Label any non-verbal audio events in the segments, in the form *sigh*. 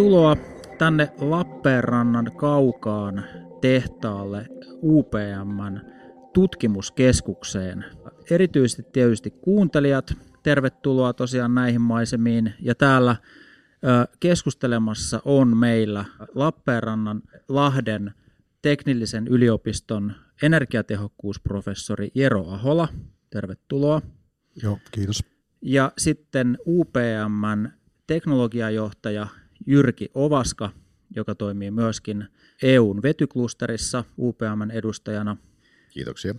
Tervetuloa tänne Lappeenrannan kaukaan tehtaalle UPMn tutkimuskeskukseen. Erityisesti tietysti kuuntelijat, tervetuloa tosiaan näihin maisemiin. Ja täällä keskustelemassa on meillä Lappeenrannan Lahden teknillisen yliopiston energiatehokkuusprofessori Jero Ahola. Tervetuloa. Joo, kiitos. Ja sitten UPMn teknologiajohtaja Jyrki Ovaska, joka toimii myöskin EUn vetyklusterissa UPMn edustajana. Kiitoksia.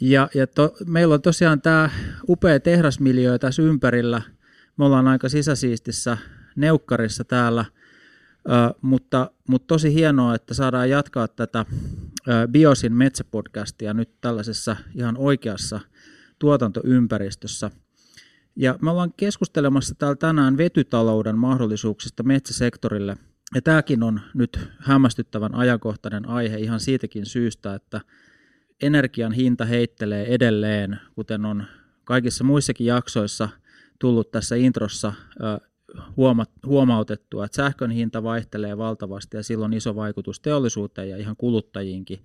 Ja, ja to, meillä on tosiaan tämä upea tehdasmiljö tässä ympärillä. Me ollaan aika sisäsiistissä neukkarissa täällä, ö, mutta, mutta tosi hienoa, että saadaan jatkaa tätä ö, Biosin metsäpodcastia nyt tällaisessa ihan oikeassa tuotantoympäristössä. Ja me ollaan keskustelemassa täällä tänään vetytalouden mahdollisuuksista metsäsektorille. Ja tämäkin on nyt hämmästyttävän ajankohtainen aihe ihan siitäkin syystä, että energian hinta heittelee edelleen, kuten on kaikissa muissakin jaksoissa tullut tässä introssa huomautettua, että sähkön hinta vaihtelee valtavasti ja silloin iso vaikutus teollisuuteen ja ihan kuluttajiinkin.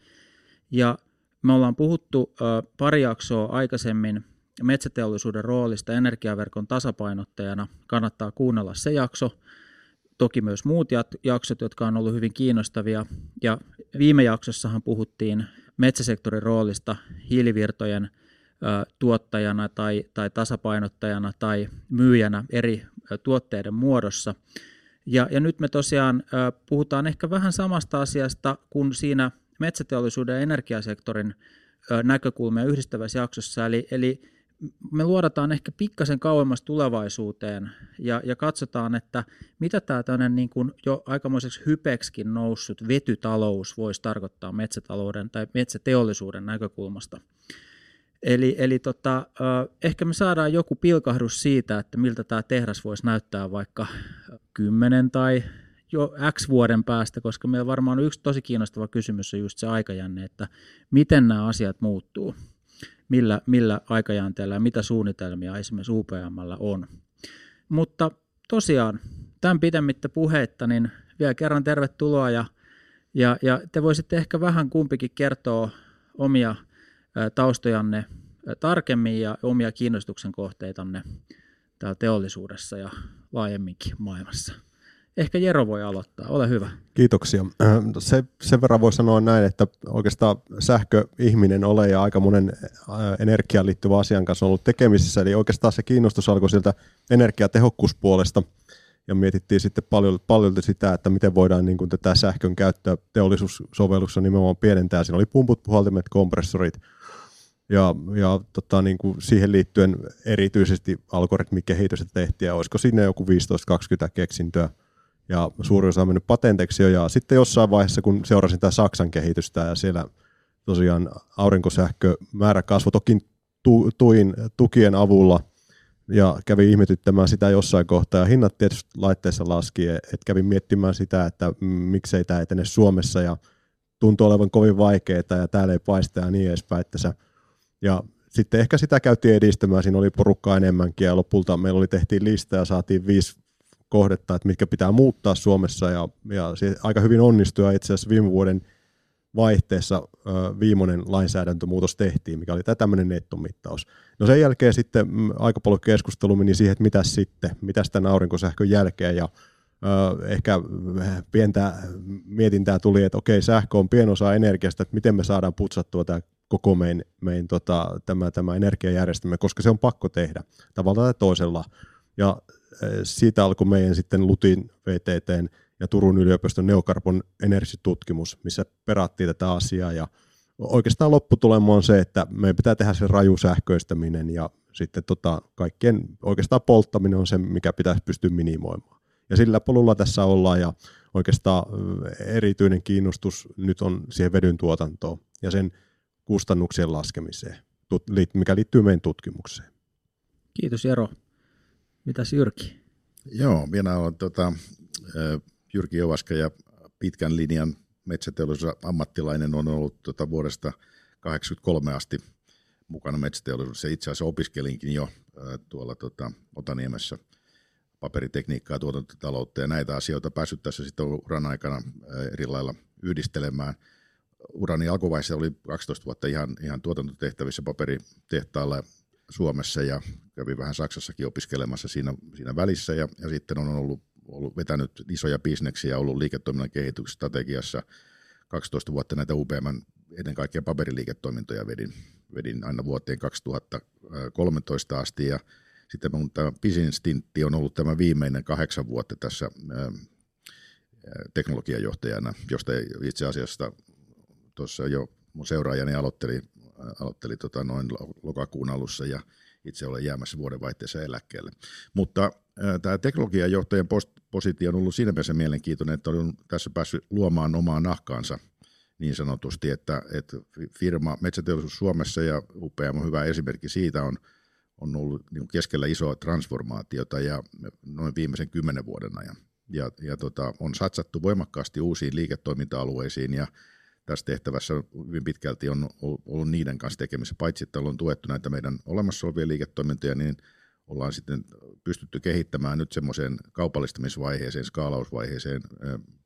Ja me ollaan puhuttu pari jaksoa aikaisemmin metsäteollisuuden roolista energiaverkon tasapainottajana. Kannattaa kuunnella se jakso. Toki myös muut jaksot, jotka on ollut hyvin kiinnostavia. Ja viime jaksossahan puhuttiin metsäsektorin roolista hiilivirtojen tuottajana tai, tai tasapainottajana tai myyjänä eri tuotteiden muodossa. Ja, ja nyt me tosiaan puhutaan ehkä vähän samasta asiasta kuin siinä metsäteollisuuden ja energiasektorin näkökulmia yhdistävässä jaksossa. Eli, eli me luodataan ehkä pikkasen kauemmas tulevaisuuteen ja, ja katsotaan, että mitä tämä tämmöinen niin kuin jo aikamoiseksi hypekskin noussut vetytalous voisi tarkoittaa metsätalouden tai metsäteollisuuden näkökulmasta. Eli, eli tota, ehkä me saadaan joku pilkahdus siitä, että miltä tämä tehdas voisi näyttää vaikka kymmenen tai jo X vuoden päästä, koska meillä varmaan yksi tosi kiinnostava kysymys on just se aikajänne, että miten nämä asiat muuttuu millä, millä aikajänteellä ja mitä suunnitelmia esimerkiksi UPMllä on. Mutta tosiaan, tämän pidemmittä puheitta, niin vielä kerran tervetuloa ja, ja, ja te voisitte ehkä vähän kumpikin kertoa omia taustojanne tarkemmin ja omia kiinnostuksen kohteitanne täällä teollisuudessa ja laajemminkin maailmassa. Ehkä Jero voi aloittaa, ole hyvä. Kiitoksia. Äh, se, sen verran voi sanoa näin, että oikeastaan sähköihminen ole ja aika monen äh, energiaan liittyvä asian kanssa on ollut tekemisissä, eli oikeastaan se kiinnostus alkoi sieltä energiatehokkuuspuolesta, ja mietittiin sitten paljon, paljon sitä, että miten voidaan niin kuin tätä sähkön käyttöä teollisuussovelluksessa nimenomaan pienentää. Siinä oli pumput, puhaltimet, kompressorit, ja, ja tota, niin kuin siihen liittyen erityisesti algoritmikehitystä tehtiin, ja olisiko sinne joku 15-20 keksintöä, ja suuri osa on mennyt patenteksi jo, ja sitten jossain vaiheessa, kun seurasin tätä Saksan kehitystä, ja siellä tosiaan aurinkosähkö määrä kasvoi toki tu, tuin, tukien avulla, ja kävi ihmetyttämään sitä jossain kohtaa, ja hinnat tietysti laitteessa laski, että kävin miettimään sitä, että miksei tämä etene Suomessa, ja tuntuu olevan kovin vaikeaa, ja täällä ei paista ja niin edespäin, että ja sitten ehkä sitä käytiin edistämään, siinä oli porukkaa enemmänkin ja lopulta meillä oli tehtiin lista ja saatiin viisi kohdetta, että mitkä pitää muuttaa Suomessa ja, ja aika hyvin onnistui ja itse asiassa viime vuoden vaihteessa ö, viimeinen lainsäädäntömuutos tehtiin, mikä oli tämmöinen nettomittaus. No sen jälkeen sitten m, aika paljon keskustelu meni siihen, että mitä sitten, mitä tämän aurinkosähkön jälkeen ja ö, ehkä pientä mietintää tuli, että okei, sähkö on pienosa energiasta, että miten me saadaan putsattua tämä koko meidän, meidän tota, tämä, tämä energiajärjestelmä, koska se on pakko tehdä tavalla tai toisella. Ja siitä alkoi meidän sitten Lutin VTT ja Turun yliopiston neokarbon energiatutkimus, missä perattiin tätä asiaa ja oikeastaan lopputulema on se, että meidän pitää tehdä se raju sähköistäminen ja sitten tota, kaikkien oikeastaan polttaminen on se, mikä pitäisi pystyä minimoimaan. Ja sillä polulla tässä ollaan ja oikeastaan erityinen kiinnostus nyt on siihen vedyn tuotantoon ja sen kustannuksien laskemiseen, mikä liittyy meidän tutkimukseen. Kiitos Jero. Mitäs Jyrki? Joo, minä olen tota, Jyrki Jovaska ja pitkän linjan metsäteollisuuden ammattilainen on ollut tota, vuodesta 1983 asti mukana metsäteollisuudessa. Itse asiassa opiskelinkin jo tuolla tota, Otaniemessä paperitekniikkaa, tuotantotaloutta ja näitä asioita päässyt tässä sitten uran aikana eri lailla yhdistelemään. Urani alkuvaiheessa oli 12 vuotta ihan, ihan tuotantotehtävissä paperitehtaalla Suomessa ja kävin vähän Saksassakin opiskelemassa siinä, siinä välissä ja, ja sitten on ollut, ollut vetänyt isoja bisneksiä, ollut liiketoiminnan kehitysstrategiassa 12 vuotta. Näitä UPM ennen kaikkea paperiliiketoimintoja vedin, vedin aina vuoteen 2013 asti ja sitten mun tämä pisin stintti on ollut tämä viimeinen kahdeksan vuotta tässä teknologiajohtajana, josta itse asiassa tuossa jo mun seuraajani aloitteli, aloitteli tota noin lokakuun alussa ja itse olen jäämässä vuodenvaihteessa eläkkeelle. Mutta tämä teknologiajohtajan positio on ollut siinä mielessä mielenkiintoinen, että olen tässä päässyt luomaan omaa nahkaansa niin sanotusti, että, että firma Metsäteollisuus Suomessa ja UPM on hyvä esimerkki siitä on, on ollut niin keskellä isoa transformaatiota ja noin viimeisen kymmenen vuoden ajan. Ja, ja tota, on satsattu voimakkaasti uusiin liiketoiminta-alueisiin ja tässä tehtävässä hyvin pitkälti on ollut niiden kanssa tekemisissä. Paitsi, että on tuettu näitä meidän olemassa olevia liiketoimintoja, niin ollaan sitten pystytty kehittämään nyt semmoiseen kaupallistamisvaiheeseen, skaalausvaiheeseen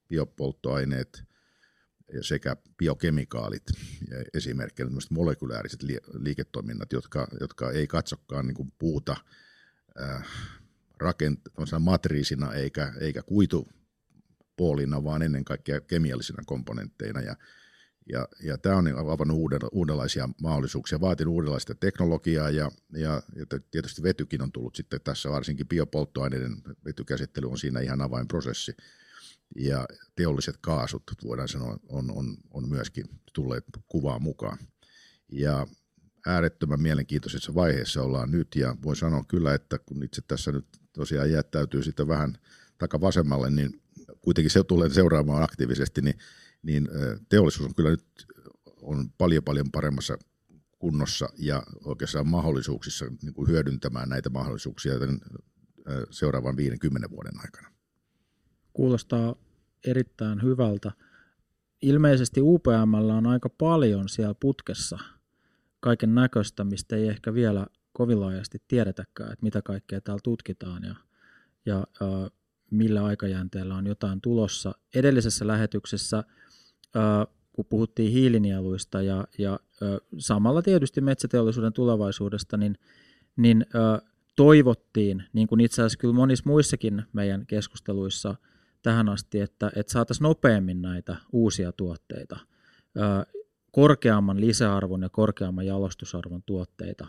biopolttoaineet sekä biokemikaalit esimerkkinä molekylääriset liiketoiminnat, jotka, jotka ei katsokaan niin kuin puuta rakent- matriisina eikä, eikä kuitupuolina, vaan ennen kaikkea kemiallisina komponentteina. Ja ja, ja tämä on avannut uuden, uudenlaisia mahdollisuuksia, vaatinut uudenlaista teknologiaa ja, ja, ja tietysti vetykin on tullut sitten tässä, varsinkin biopolttoaineiden vetykäsittely on siinä ihan avainprosessi. Ja teolliset kaasut, voidaan sanoa, on, on, on myöskin tulleet kuvaan mukaan. Ja äärettömän mielenkiintoisessa vaiheessa ollaan nyt ja voi sanoa kyllä, että kun itse tässä nyt tosiaan jättäytyy sitten vähän takavasemmalle, niin kuitenkin se tulee seuraamaan aktiivisesti, niin niin teollisuus on kyllä nyt on paljon paljon paremmassa kunnossa ja oikeastaan mahdollisuuksissa niin kuin hyödyntämään näitä mahdollisuuksia seuraavan 50 vuoden aikana. Kuulostaa erittäin hyvältä. Ilmeisesti UPM on aika paljon siellä putkessa kaiken näköistä, mistä ei ehkä vielä kovin laajasti tiedetäkään, että mitä kaikkea täällä tutkitaan ja, ja äh, millä aikajänteellä on jotain tulossa. Edellisessä lähetyksessä – kun puhuttiin hiilinieluista ja, ja samalla tietysti metsäteollisuuden tulevaisuudesta, niin, niin toivottiin, niin kuin itse asiassa kyllä monissa muissakin meidän keskusteluissa tähän asti, että, että saataisiin nopeammin näitä uusia tuotteita, korkeamman lisäarvon ja korkeamman jalostusarvon tuotteita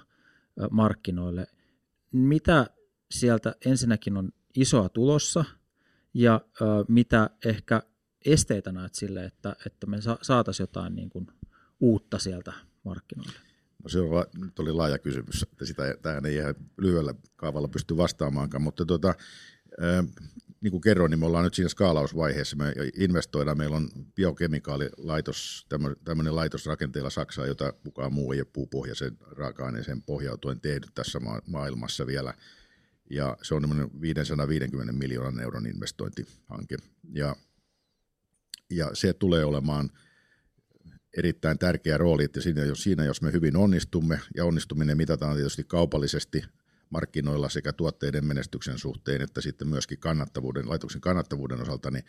markkinoille. Mitä sieltä ensinnäkin on isoa tulossa ja mitä ehkä esteitä näet sille, että, että me saataisiin jotain niin kuin uutta sieltä markkinoille? No se on, nyt oli laaja kysymys, että sitä tähän ei ihan lyhyellä kaavalla pysty vastaamaankaan, mutta tuota, niin kuin kerroin, niin me ollaan nyt siinä skaalausvaiheessa. Me investoidaan, meillä on biokemikaalilaitos, tämmöinen laitos rakenteella Saksaa, jota kukaan muu ei ole puupohjaisen raaka-aineeseen pohjautuen tehnyt tässä maailmassa vielä. Ja se on 550 miljoonan euron investointihanke. Ja ja se tulee olemaan erittäin tärkeä rooli, että siinä jos, siinä, jos me hyvin onnistumme, ja onnistuminen mitataan tietysti kaupallisesti markkinoilla sekä tuotteiden menestyksen suhteen, että sitten myöskin kannattavuuden, laitoksen kannattavuuden osalta, niin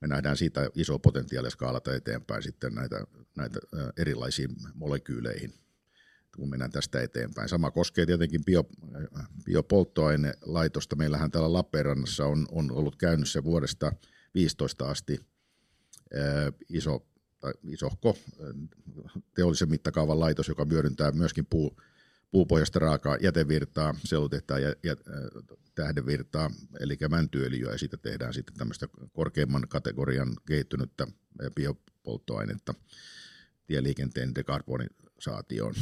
me nähdään siitä iso potentiaali skaalata eteenpäin sitten näitä, näitä erilaisiin molekyyleihin, kun mennään tästä eteenpäin. Sama koskee tietenkin bio, biopolttoainelaitosta. Meillähän täällä Lappeenrannassa on, on ollut käynnissä vuodesta 15 asti iso tai isohko teollisen mittakaavan laitos, joka hyödyntää myöskin puu, puupohjasta raakaa jätevirtaa, sellutehtaa ja, ja tähdevirtaa, eli mäntyöljyä, ja siitä tehdään sitten tämmöistä korkeimman kategorian kehittynyttä biopolttoainetta tieliikenteen dekarbonisaatioon.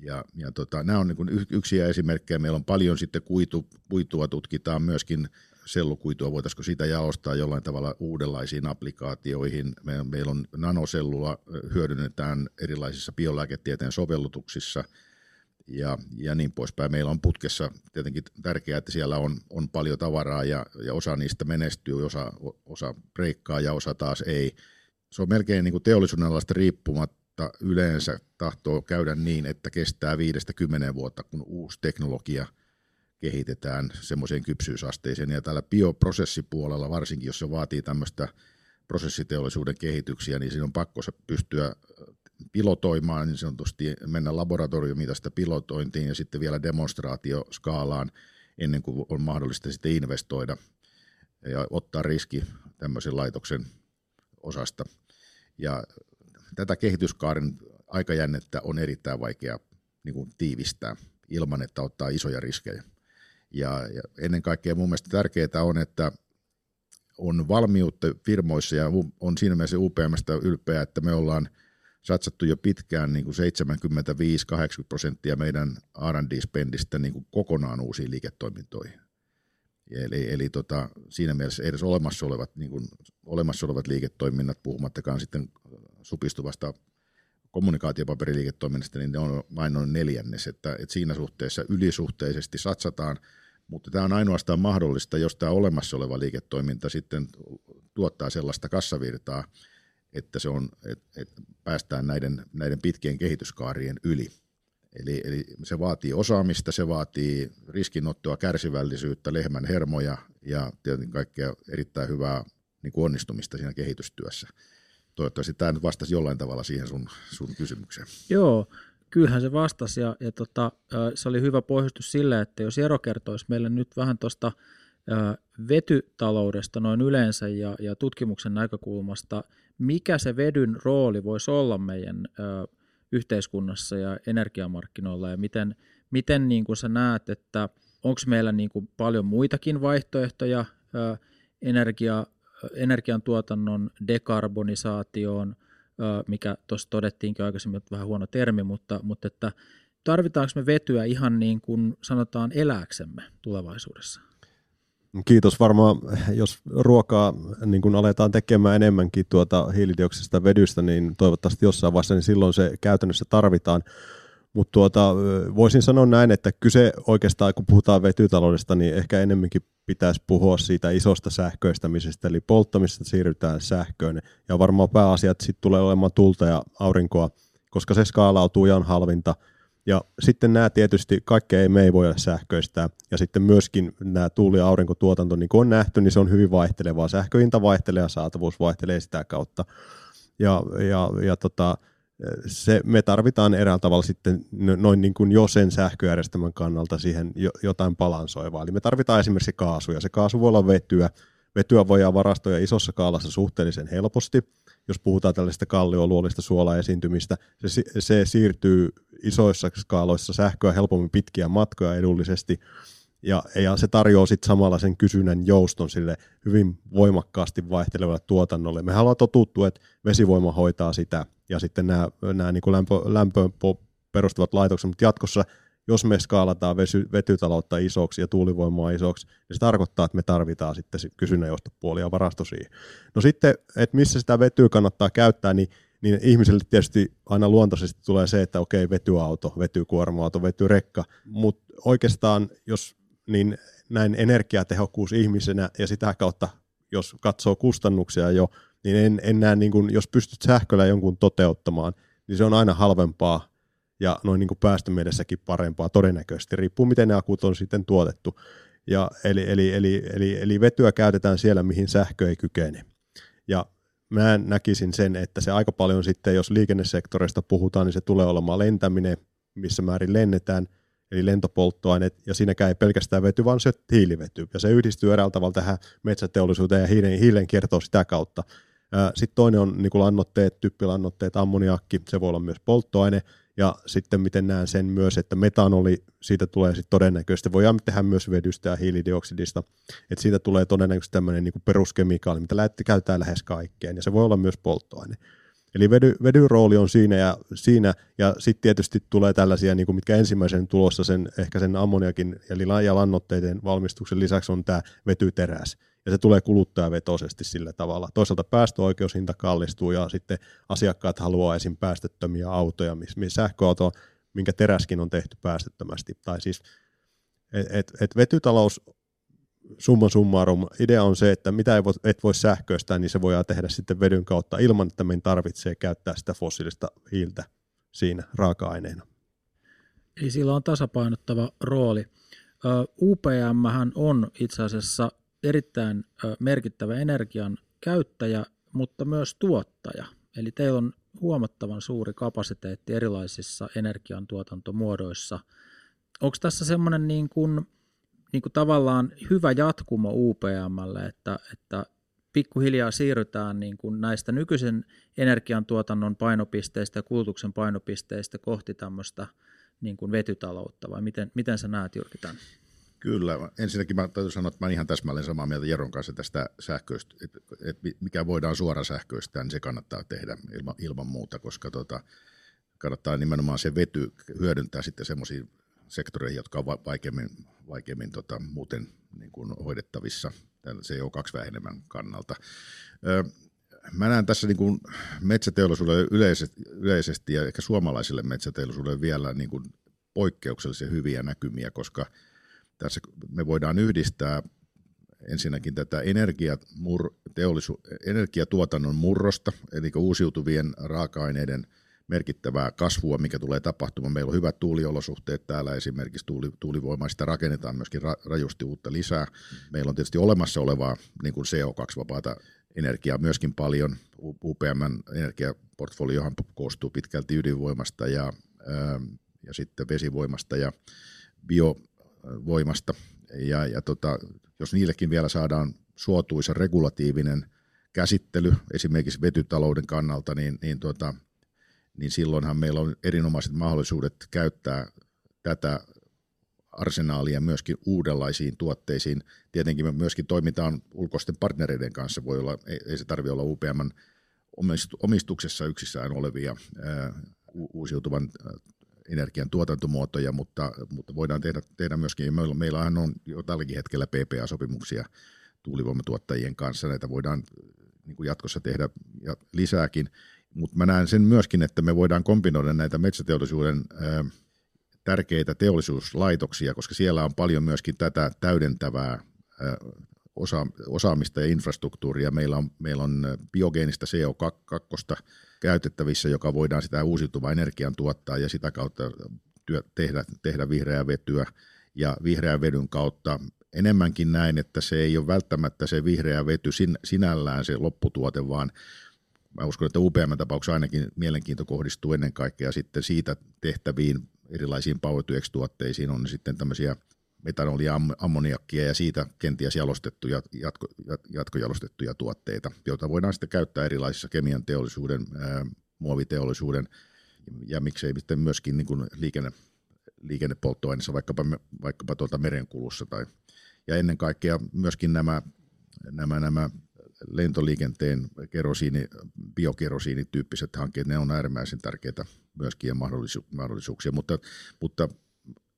Ja, ja tota, nämä on niin yksiä esimerkkejä. Meillä on paljon sitten kuitu, kuitua tutkitaan myöskin sellukuitua, voitaisiko sitä jalostaa jollain tavalla uudenlaisiin applikaatioihin. Meillä on nanosellua, hyödynnetään erilaisissa biolääketieteen sovellutuksissa ja, ja niin poispäin. Meillä on putkessa tietenkin tärkeää, että siellä on, on paljon tavaraa ja, ja osa niistä menestyy, osa, osa breikkaa ja osa taas ei. Se on melkein niin kuin teollisuuden alasta riippumatta yleensä tahtoo käydä niin, että kestää viidestä kymmenen vuotta, kun uusi teknologia – kehitetään semmoiseen kypsyysasteeseen. Ja täällä bioprosessipuolella, varsinkin jos se vaatii tämmöistä prosessiteollisuuden kehityksiä, niin siinä on pakko pystyä pilotoimaan, niin sanotusti mennä laboratoriumitaista pilotointiin ja sitten vielä demonstraatioskaalaan ennen kuin on mahdollista sitten investoida ja ottaa riski tämmöisen laitoksen osasta. Ja tätä kehityskaaren aikajännettä on erittäin vaikea niin kuin tiivistää ilman, että ottaa isoja riskejä. Ja, ja ennen kaikkea mun mielestä tärkeää on, että on valmiutta firmoissa ja on siinä mielessä UPMstä ylpeä, että me ollaan satsattu jo pitkään niin kuin 75-80 prosenttia meidän R&D-spendistä niin kuin kokonaan uusiin liiketoimintoihin. Eli, eli tota, siinä mielessä edes olemassa olevat, niin kuin, olemassa olevat liiketoiminnat, puhumattakaan sitten supistuvasta kommunikaatiopaperiliiketoiminnasta, niin ne on vain noin neljännes, että, että siinä suhteessa ylisuhteisesti satsataan, mutta tämä on ainoastaan mahdollista, jos tämä olemassa oleva liiketoiminta sitten tuottaa sellaista kassavirtaa, että, se on, että, että päästään näiden, näiden pitkien kehityskaarien yli. Eli, eli se vaatii osaamista, se vaatii riskinottoa, kärsivällisyyttä, lehmän hermoja ja tietenkin kaikkea erittäin hyvää niin kuin onnistumista siinä kehitystyössä. Toivottavasti tämä nyt vastasi jollain tavalla siihen sun, sun kysymykseen. Joo, kyllähän se vastasi ja, ja tota, se oli hyvä pohjustus sille, että jos Ero kertoisi meille nyt vähän tuosta vetytaloudesta noin yleensä ja, ja tutkimuksen näkökulmasta, mikä se vedyn rooli voisi olla meidän ö, yhteiskunnassa ja energiamarkkinoilla ja miten, miten niin kuin sä näet, että onko meillä niin kuin paljon muitakin vaihtoehtoja ö, energia, energiantuotannon dekarbonisaatioon, mikä tuossa todettiinkin aikaisemmin, että vähän huono termi, mutta, mutta että tarvitaanko me vetyä ihan niin kuin sanotaan elääksemme tulevaisuudessa? Kiitos. Varmaan, jos ruokaa niin kun aletaan tekemään enemmänkin tuota hiilidioksista vedystä, niin toivottavasti jossain vaiheessa, niin silloin se käytännössä tarvitaan. Mutta tuota, voisin sanoa näin, että kyse oikeastaan, kun puhutaan vetytaloudesta, niin ehkä enemmänkin pitäisi puhua siitä isosta sähköistämisestä, eli polttamisesta siirrytään sähköön. Ja varmaan pääasiat sitten tulee olemaan tulta ja aurinkoa, koska se skaalautuu ja on halvinta – ja sitten nämä tietysti, kaikkea ei me ei voida sähköistää. Ja sitten myöskin nämä tuuli- ja aurinkotuotanto, niin kuin on nähty, niin se on hyvin vaihtelevaa. Sähköhinta vaihtelee ja saatavuus vaihtelee sitä kautta. Ja, ja, ja tota, se, me tarvitaan eräällä tavalla sitten noin niin kuin jo sen sähköjärjestelmän kannalta siihen jotain balansoivaa. Eli me tarvitaan esimerkiksi kaasuja. Se kaasu voi olla vetyä. Vetyä voidaan varastoja isossa kaalassa suhteellisen helposti – jos puhutaan tällaista kallioluolista suolaesiintymistä, se, se siirtyy isoissa skaaloissa sähköä helpommin pitkiä matkoja edullisesti, ja, ja se tarjoaa sitten samalla sen kysynnän jouston sille hyvin voimakkaasti vaihtelevalle tuotannolle. Me haluamme totuttua, että vesivoima hoitaa sitä, ja sitten nämä, nämä niin kuin lämpö, lämpöön perustuvat laitokset, mutta jatkossa jos me skaalataan vesy, vetytaloutta isoksi ja tuulivoimaa isoksi, niin se tarkoittaa, että me tarvitaan sitten kysynnän joustopuoli ja varasto siihen. No sitten, että missä sitä vetyä kannattaa käyttää, niin, niin ihmiselle tietysti aina luontaisesti tulee se, että okei, vetyauto, vetykuorma-auto, vetyrekka, mutta oikeastaan jos niin näin energiatehokkuus ihmisenä ja sitä kautta, jos katsoo kustannuksia jo, niin en, en näe, niin kun, jos pystyt sähköllä jonkun toteuttamaan, niin se on aina halvempaa ja noin niin kuin päästömielessäkin parempaa todennäköisesti, riippuu miten ne akut on sitten tuotettu. Ja eli, eli, eli, eli, eli vetyä käytetään siellä, mihin sähkö ei kykene. Ja mä näkisin sen, että se aika paljon sitten, jos liikennesektorista puhutaan, niin se tulee olemaan lentäminen, missä määrin lennetään, eli lentopolttoaineet, ja siinäkään ei pelkästään vety, vaan se hiilivety, ja se yhdistyy eräällä tavalla tähän metsäteollisuuteen ja hiilen, hiilen kiertoon sitä kautta. Sitten toinen on niin lannoitteet, typpilannoitteet, ammoniakki, se voi olla myös polttoaine, ja sitten miten näen sen myös, että metanoli, siitä tulee sitten todennäköisesti, voidaan tehdä myös vedystä ja hiilidioksidista, että siitä tulee todennäköisesti tämmöinen niin peruskemikaali, mitä käytetään lähes kaikkeen, ja se voi olla myös polttoaine. Eli vedy, rooli on siinä ja, siinä, ja sitten tietysti tulee tällaisia, niin kuin mitkä ensimmäisen tulossa sen, ehkä sen ammoniakin eli ja lannoitteiden valmistuksen lisäksi on tämä vetyteräs ja se tulee kuluttajavetoisesti sillä tavalla. Toisaalta päästöoikeushinta kallistuu ja sitten asiakkaat haluaa esim. päästöttömiä autoja, missä sähköauto, minkä teräskin on tehty päästöttömästi. Tai siis, et, et, et vetytalous summa summarum, idea on se, että mitä et voi sähköistää, niin se voidaan tehdä sitten vedyn kautta ilman, että meidän tarvitsee käyttää sitä fossiilista hiiltä siinä raaka-aineena. Eli sillä on tasapainottava rooli. UPM on itse asiassa erittäin merkittävä energian käyttäjä, mutta myös tuottaja. Eli teillä on huomattavan suuri kapasiteetti erilaisissa energiantuotantomuodoissa. Onko tässä semmoinen niin kuin, niin kuin tavallaan hyvä jatkumo UPMlle, että, että pikkuhiljaa siirrytään niin kuin näistä nykyisen energiantuotannon painopisteistä ja kulutuksen painopisteistä kohti tämmöistä niin kuin vetytaloutta, vai miten, miten sä näet Jyrki tämän? Kyllä. Ensinnäkin mä täytyy sanoa, että mä ihan täsmälleen samaa mieltä Jeron kanssa tästä sähköistä, että, että mikä voidaan suora sähköistää, niin se kannattaa tehdä ilman, ilman muuta, koska tota, kannattaa nimenomaan se vety hyödyntää sitten semmoisiin sektoreihin, jotka ovat vaikeammin, vaikeammin tota, muuten niin kuin hoidettavissa CO2-vähenemän kannalta. Ö, mä näen tässä niin kuin metsäteollisuudelle yleisesti, yleisesti ja ehkä suomalaisille metsäteollisuudelle vielä niin kuin poikkeuksellisen hyviä näkymiä, koska – tässä me voidaan yhdistää ensinnäkin tätä energiatuotannon murrosta, eli uusiutuvien raaka-aineiden merkittävää kasvua, mikä tulee tapahtumaan. Meillä on hyvät tuuliolosuhteet täällä, esimerkiksi tuuli, tuulivoimaa, sitä rakennetaan myöskin ra, rajusti uutta lisää. Meillä on tietysti olemassa olevaa niin kuin CO2-vapaata energiaa myöskin paljon. UPMn energiaportfoliohan koostuu pitkälti ydinvoimasta ja, ää, ja sitten vesivoimasta ja bio, voimasta. Ja, ja tota, jos niillekin vielä saadaan suotuisa regulatiivinen käsittely esimerkiksi vetytalouden kannalta, niin, niin, tota, niin silloinhan meillä on erinomaiset mahdollisuudet käyttää tätä arsenaalia myöskin uudenlaisiin tuotteisiin. Tietenkin me myöskin toimitaan ulkoisten partnereiden kanssa, voi olla, ei, se tarvitse olla UPM omistuksessa yksissään olevia uusiutuvan energian tuotantomuotoja, mutta, mutta voidaan tehdä, tehdä myöskin, meillä, meillähän on jo tälläkin hetkellä PPA-sopimuksia tuulivoimatuottajien kanssa, näitä voidaan niin kuin jatkossa tehdä ja lisääkin, mutta mä näen sen myöskin, että me voidaan kombinoida näitä metsäteollisuuden tärkeitä teollisuuslaitoksia, koska siellä on paljon myöskin tätä täydentävää ää, osa, osaamista ja infrastruktuuria. Meillä on, meillä on biogeenistä CO2 käytettävissä, joka voidaan sitä uusiutuvaa energian tuottaa ja sitä kautta työ, tehdä, tehdä vihreää vetyä. Ja vihreän vedyn kautta enemmänkin näin, että se ei ole välttämättä se vihreä vety sin, sinällään se lopputuote, vaan mä uskon, että UPM-tapauksessa ainakin mielenkiinto kohdistuu ennen kaikkea sitten siitä tehtäviin erilaisiin Power tuotteisiin on sitten tämmöisiä metanolia, ammoniakkia ja siitä kenties jalostettuja, jatko, jatkojalostettuja tuotteita, joita voidaan sitten käyttää erilaisissa kemian teollisuuden, ää, muoviteollisuuden ja miksei sitten myöskin niin kuin liikenne, liikennepolttoaineissa, vaikkapa, vaikkapa tuolta merenkulussa. Tai, ja ennen kaikkea myöskin nämä, nämä, nämä lentoliikenteen kerosiini, biokerosiinityyppiset hankkeet, ne on äärimmäisen tärkeitä myöskin ja mahdollisuuksia, mutta, mutta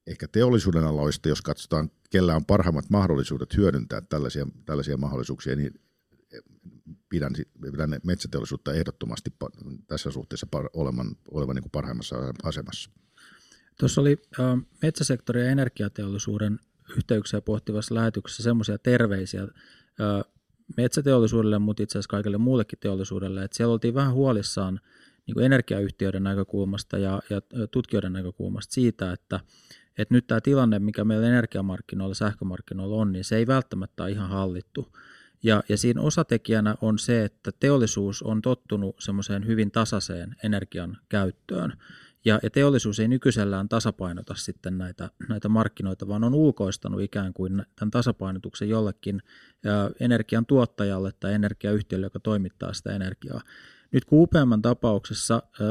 ehkä teollisuuden aloista, jos katsotaan, kellä on parhaimmat mahdollisuudet hyödyntää tällaisia, tällaisia mahdollisuuksia, niin pidän, pidän metsäteollisuutta ehdottomasti tässä suhteessa olevan, olevan niin kuin parhaimmassa asemassa. Tuossa oli äh, metsäsektorin ja energiateollisuuden yhteyksiä pohtivassa lähetyksessä semmoisia terveisiä metsäteollisuudelle, mutta itse asiassa kaikille muullekin teollisuudelle, että siellä oltiin vähän huolissaan niin kuin energiayhtiöiden näkökulmasta ja, ja tutkijoiden näkökulmasta siitä, että että nyt tämä tilanne, mikä meillä energiamarkkinoilla, sähkömarkkinoilla on, niin se ei välttämättä ole ihan hallittu. Ja, ja siinä osatekijänä on se, että teollisuus on tottunut semmoiseen hyvin tasaiseen energian käyttöön. Ja, ja teollisuus ei nykyisellään tasapainota sitten näitä, näitä markkinoita, vaan on ulkoistanut ikään kuin tämän tasapainotuksen jollekin ä, energian tuottajalle tai energiayhtiölle, joka toimittaa sitä energiaa. Nyt kun UPM tapauksessa ä,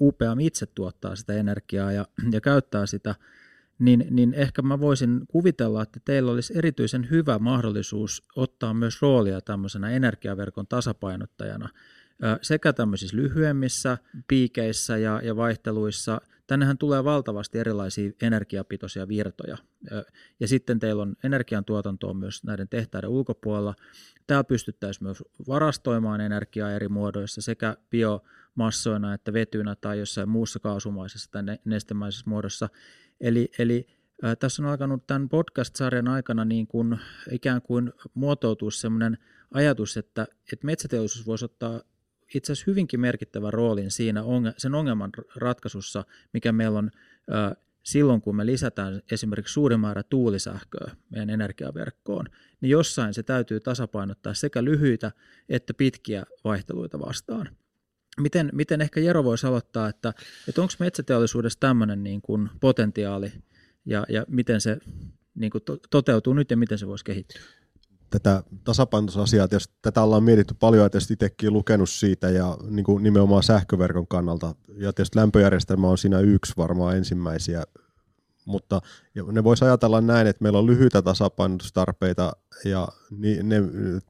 UPM itse tuottaa sitä energiaa ja, ja käyttää sitä niin, niin ehkä mä voisin kuvitella, että teillä olisi erityisen hyvä mahdollisuus ottaa myös roolia tämmöisenä energiaverkon tasapainottajana sekä tämmöisissä lyhyemmissä piikeissä ja, ja vaihteluissa. Tännehän tulee valtavasti erilaisia energiapitoisia virtoja. Ja sitten teillä on energiantuotantoa myös näiden tehtaiden ulkopuolella. Täällä pystyttäisiin myös varastoimaan energiaa eri muodoissa sekä biomassoina että vetynä tai jossain muussa kaasumaisessa tai nestemäisessä muodossa. Eli, eli äh, tässä on alkanut tämän podcast-sarjan aikana niin kuin, ikään kuin muotoutua sellainen ajatus, että, että metsäteollisuus voisi ottaa itse asiassa hyvinkin merkittävän roolin siinä sen ongelman ratkaisussa, mikä meillä on silloin, kun me lisätään esimerkiksi suuri määrä tuulisähköä meidän energiaverkkoon, niin jossain se täytyy tasapainottaa sekä lyhyitä että pitkiä vaihteluita vastaan. Miten, miten ehkä Jero voisi aloittaa, että, että onko metsäteollisuudessa tämmöinen niin kuin potentiaali ja, ja miten se niin kuin to, toteutuu nyt ja miten se voisi kehittyä? Tätä tasapainotusasiaa, tietysti tätä ollaan mietitty paljon ja tietysti itsekin lukenut siitä ja niin kuin nimenomaan sähköverkon kannalta. Ja tietysti lämpöjärjestelmä on siinä yksi varmaan ensimmäisiä, mutta ne voisi ajatella näin, että meillä on lyhyitä tasapainotustarpeita ja ne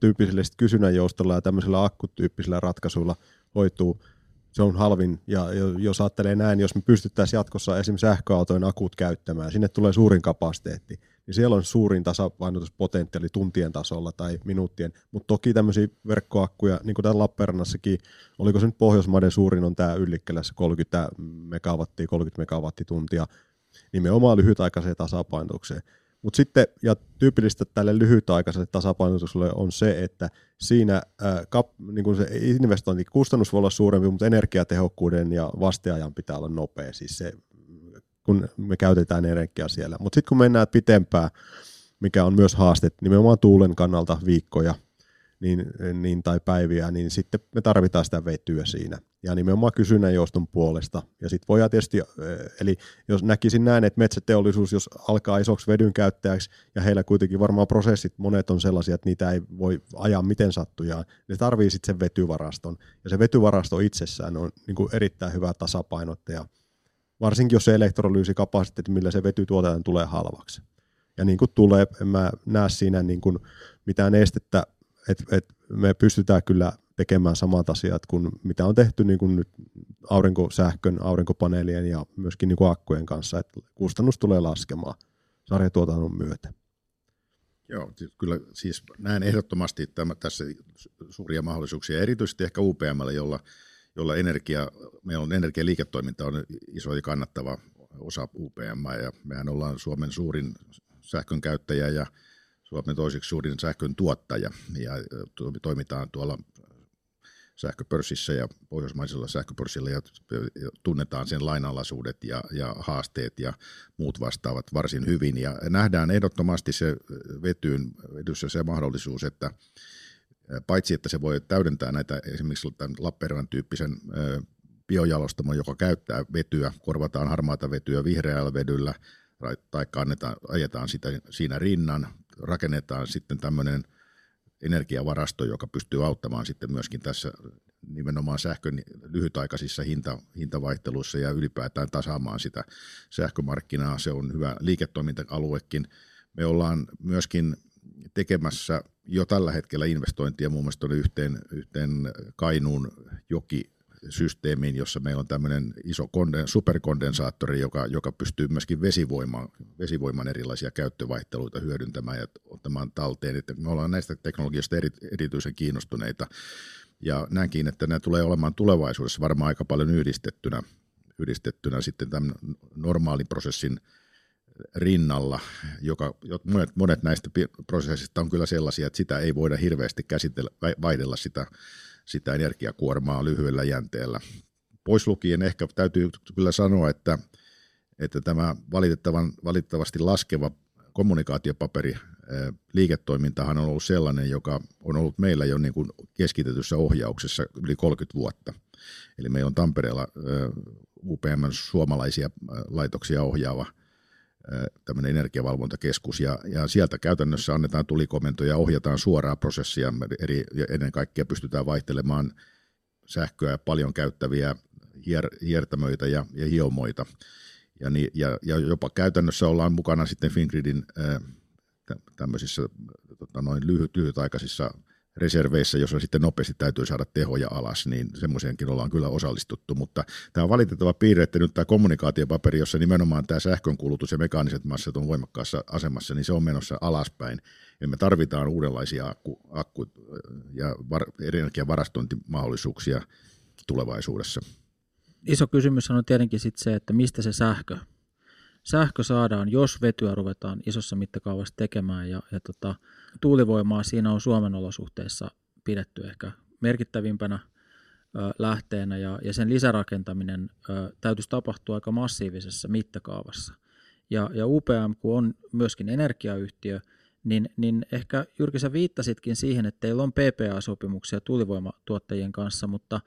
tyyppisillä kysynnän joustolla ja tämmöisillä akkutyyppisillä ratkaisuilla hoituu se on halvin, ja jos ajattelee näin, jos me pystyttäisiin jatkossa esimerkiksi sähköautojen akut käyttämään, sinne tulee suurin kapasiteetti, niin siellä on suurin tasapainotuspotentiaali tuntien tasolla tai minuuttien, mutta toki tämmöisiä verkkoakkuja, niin kuin täällä Lappeenrannassakin, oliko se nyt Pohjoismaiden suurin on tämä Yllikkelässä 30 megawattia, 30 megawattituntia, nimenomaan lyhytaikaiseen tasapainotukseen. Mutta sitten, ja tyypillistä tälle lyhytaikaiselle tasapainotukselle on se, että siinä ää, kap, niin kun se investointikustannus voi olla suurempi, mutta energiatehokkuuden ja vasteajan pitää olla nopea. Siis se kun me käytetään energiaa siellä. Mutta sitten kun mennään pitempään, mikä on myös haaste nimenomaan tuulen kannalta viikkoja niin, niin, tai päiviä, niin sitten me tarvitaan sitä vetyä siinä. Ja nimenomaan kysynnän jouston puolesta. Ja sitten voidaan tietysti, eli jos näkisin näin, että metsäteollisuus, jos alkaa isoksi vedyn käyttäjäksi, ja heillä kuitenkin varmaan prosessit, monet on sellaisia, että niitä ei voi ajaa miten sattujaan, ne tarvii sitten sen vetyvaraston. Ja se vetyvarasto itsessään on niin kuin erittäin hyvä tasapainottaja varsinkin jos se elektrolyysikapasiteetti, millä se vety tuotetaan, tulee halvaksi. Ja niin kuin tulee, en mä näe siinä niin kuin mitään estettä, että, että me pystytään kyllä tekemään samat asiat kuin mitä on tehty niin kuin nyt aurinkosähkön, aurinkopaneelien ja myöskin niin kuin akkujen kanssa, että kustannus tulee laskemaan sarjatuotannon myötä. Joo, kyllä siis näen ehdottomasti että tässä suuria mahdollisuuksia, erityisesti ehkä UPMlle, jolla jolla energia, meillä on energialiiketoiminta on iso ja kannattava osa UPM, ja mehän ollaan Suomen suurin sähkön käyttäjä ja Suomen toiseksi suurin sähkön tuottaja, ja toimitaan tuolla sähköpörssissä ja pohjoismaisella sähköpörssillä ja tunnetaan sen lainalaisuudet ja, ja haasteet ja muut vastaavat varsin hyvin. Ja nähdään ehdottomasti se vetyyn, vedyssä se mahdollisuus, että paitsi että se voi täydentää näitä esimerkiksi tämän Lappeenrannan tyyppisen biojalostamon, joka käyttää vetyä, korvataan harmaata vetyä vihreällä vedyllä tai annetaan, ajetaan sitä siinä rinnan, rakennetaan sitten tämmöinen energiavarasto, joka pystyy auttamaan sitten myöskin tässä nimenomaan sähkön lyhytaikaisissa hinta, hintavaihteluissa ja ylipäätään tasaamaan sitä sähkömarkkinaa. Se on hyvä liiketoiminta-aluekin. Me ollaan myöskin tekemässä jo tällä hetkellä investointia muun muassa yhteen, yhteen Kainuun joki systeemiin, jossa meillä on tämmöinen iso konden, superkondensaattori, joka, joka pystyy myöskin vesivoiman, vesivoiman erilaisia käyttövaihteluita hyödyntämään ja ottamaan talteen. Että me ollaan näistä teknologioista eri, erityisen kiinnostuneita ja näenkin, että nämä tulee olemaan tulevaisuudessa varmaan aika paljon yhdistettynä, yhdistettynä sitten tämän normaalin prosessin rinnalla, joka, monet, monet näistä prosessista on kyllä sellaisia, että sitä ei voida hirveästi käsitellä, vaihdella sitä, sitä energiakuormaa lyhyellä jänteellä. Pois lukien ehkä täytyy kyllä sanoa, että, että tämä valitettavan, valitettavasti laskeva kommunikaatiopaperi liiketoimintahan on ollut sellainen, joka on ollut meillä jo niin kuin keskitetyssä ohjauksessa yli 30 vuotta. Eli meillä on Tampereella UPM suomalaisia laitoksia ohjaava – tämmöinen energiavalvontakeskus, ja, ja sieltä käytännössä annetaan tulikomentoja, ohjataan suoraa prosessia, eri, ja ennen kaikkea pystytään vaihtelemaan sähköä paljon käyttäviä hier, hiertämöitä ja, ja hiomoita. Ja, niin, ja, ja jopa käytännössä ollaan mukana sitten Fingridin ää, tämmöisissä tota, noin lyhyt, lyhytaikaisissa reserveissä, jossa sitten nopeasti täytyy saada tehoja alas, niin semmoiseenkin ollaan kyllä osallistuttu, mutta tämä on valitettava piirre, että nyt tämä kommunikaatiopaperi, jossa nimenomaan tämä sähkönkulutus ja mekaaniset massat on voimakkaassa asemassa, niin se on menossa alaspäin. Eli me tarvitaan uudenlaisia akku, akku- ja var, energiavarastointimahdollisuuksia tulevaisuudessa. Iso kysymys on tietenkin sitten se, että mistä se sähkö, sähkö saadaan, jos vetyä ruvetaan isossa mittakaavassa tekemään ja, ja tota, tuulivoimaa siinä on Suomen olosuhteissa pidetty ehkä merkittävimpänä lähteenä ja, ja sen lisärakentaminen täytyisi tapahtua aika massiivisessa mittakaavassa. Ja, ja UPM, kun on myöskin energiayhtiö, niin, niin ehkä Jyrki sä viittasitkin siihen, että teillä on PPA-sopimuksia tuulivoimatuottajien kanssa, mutta ä,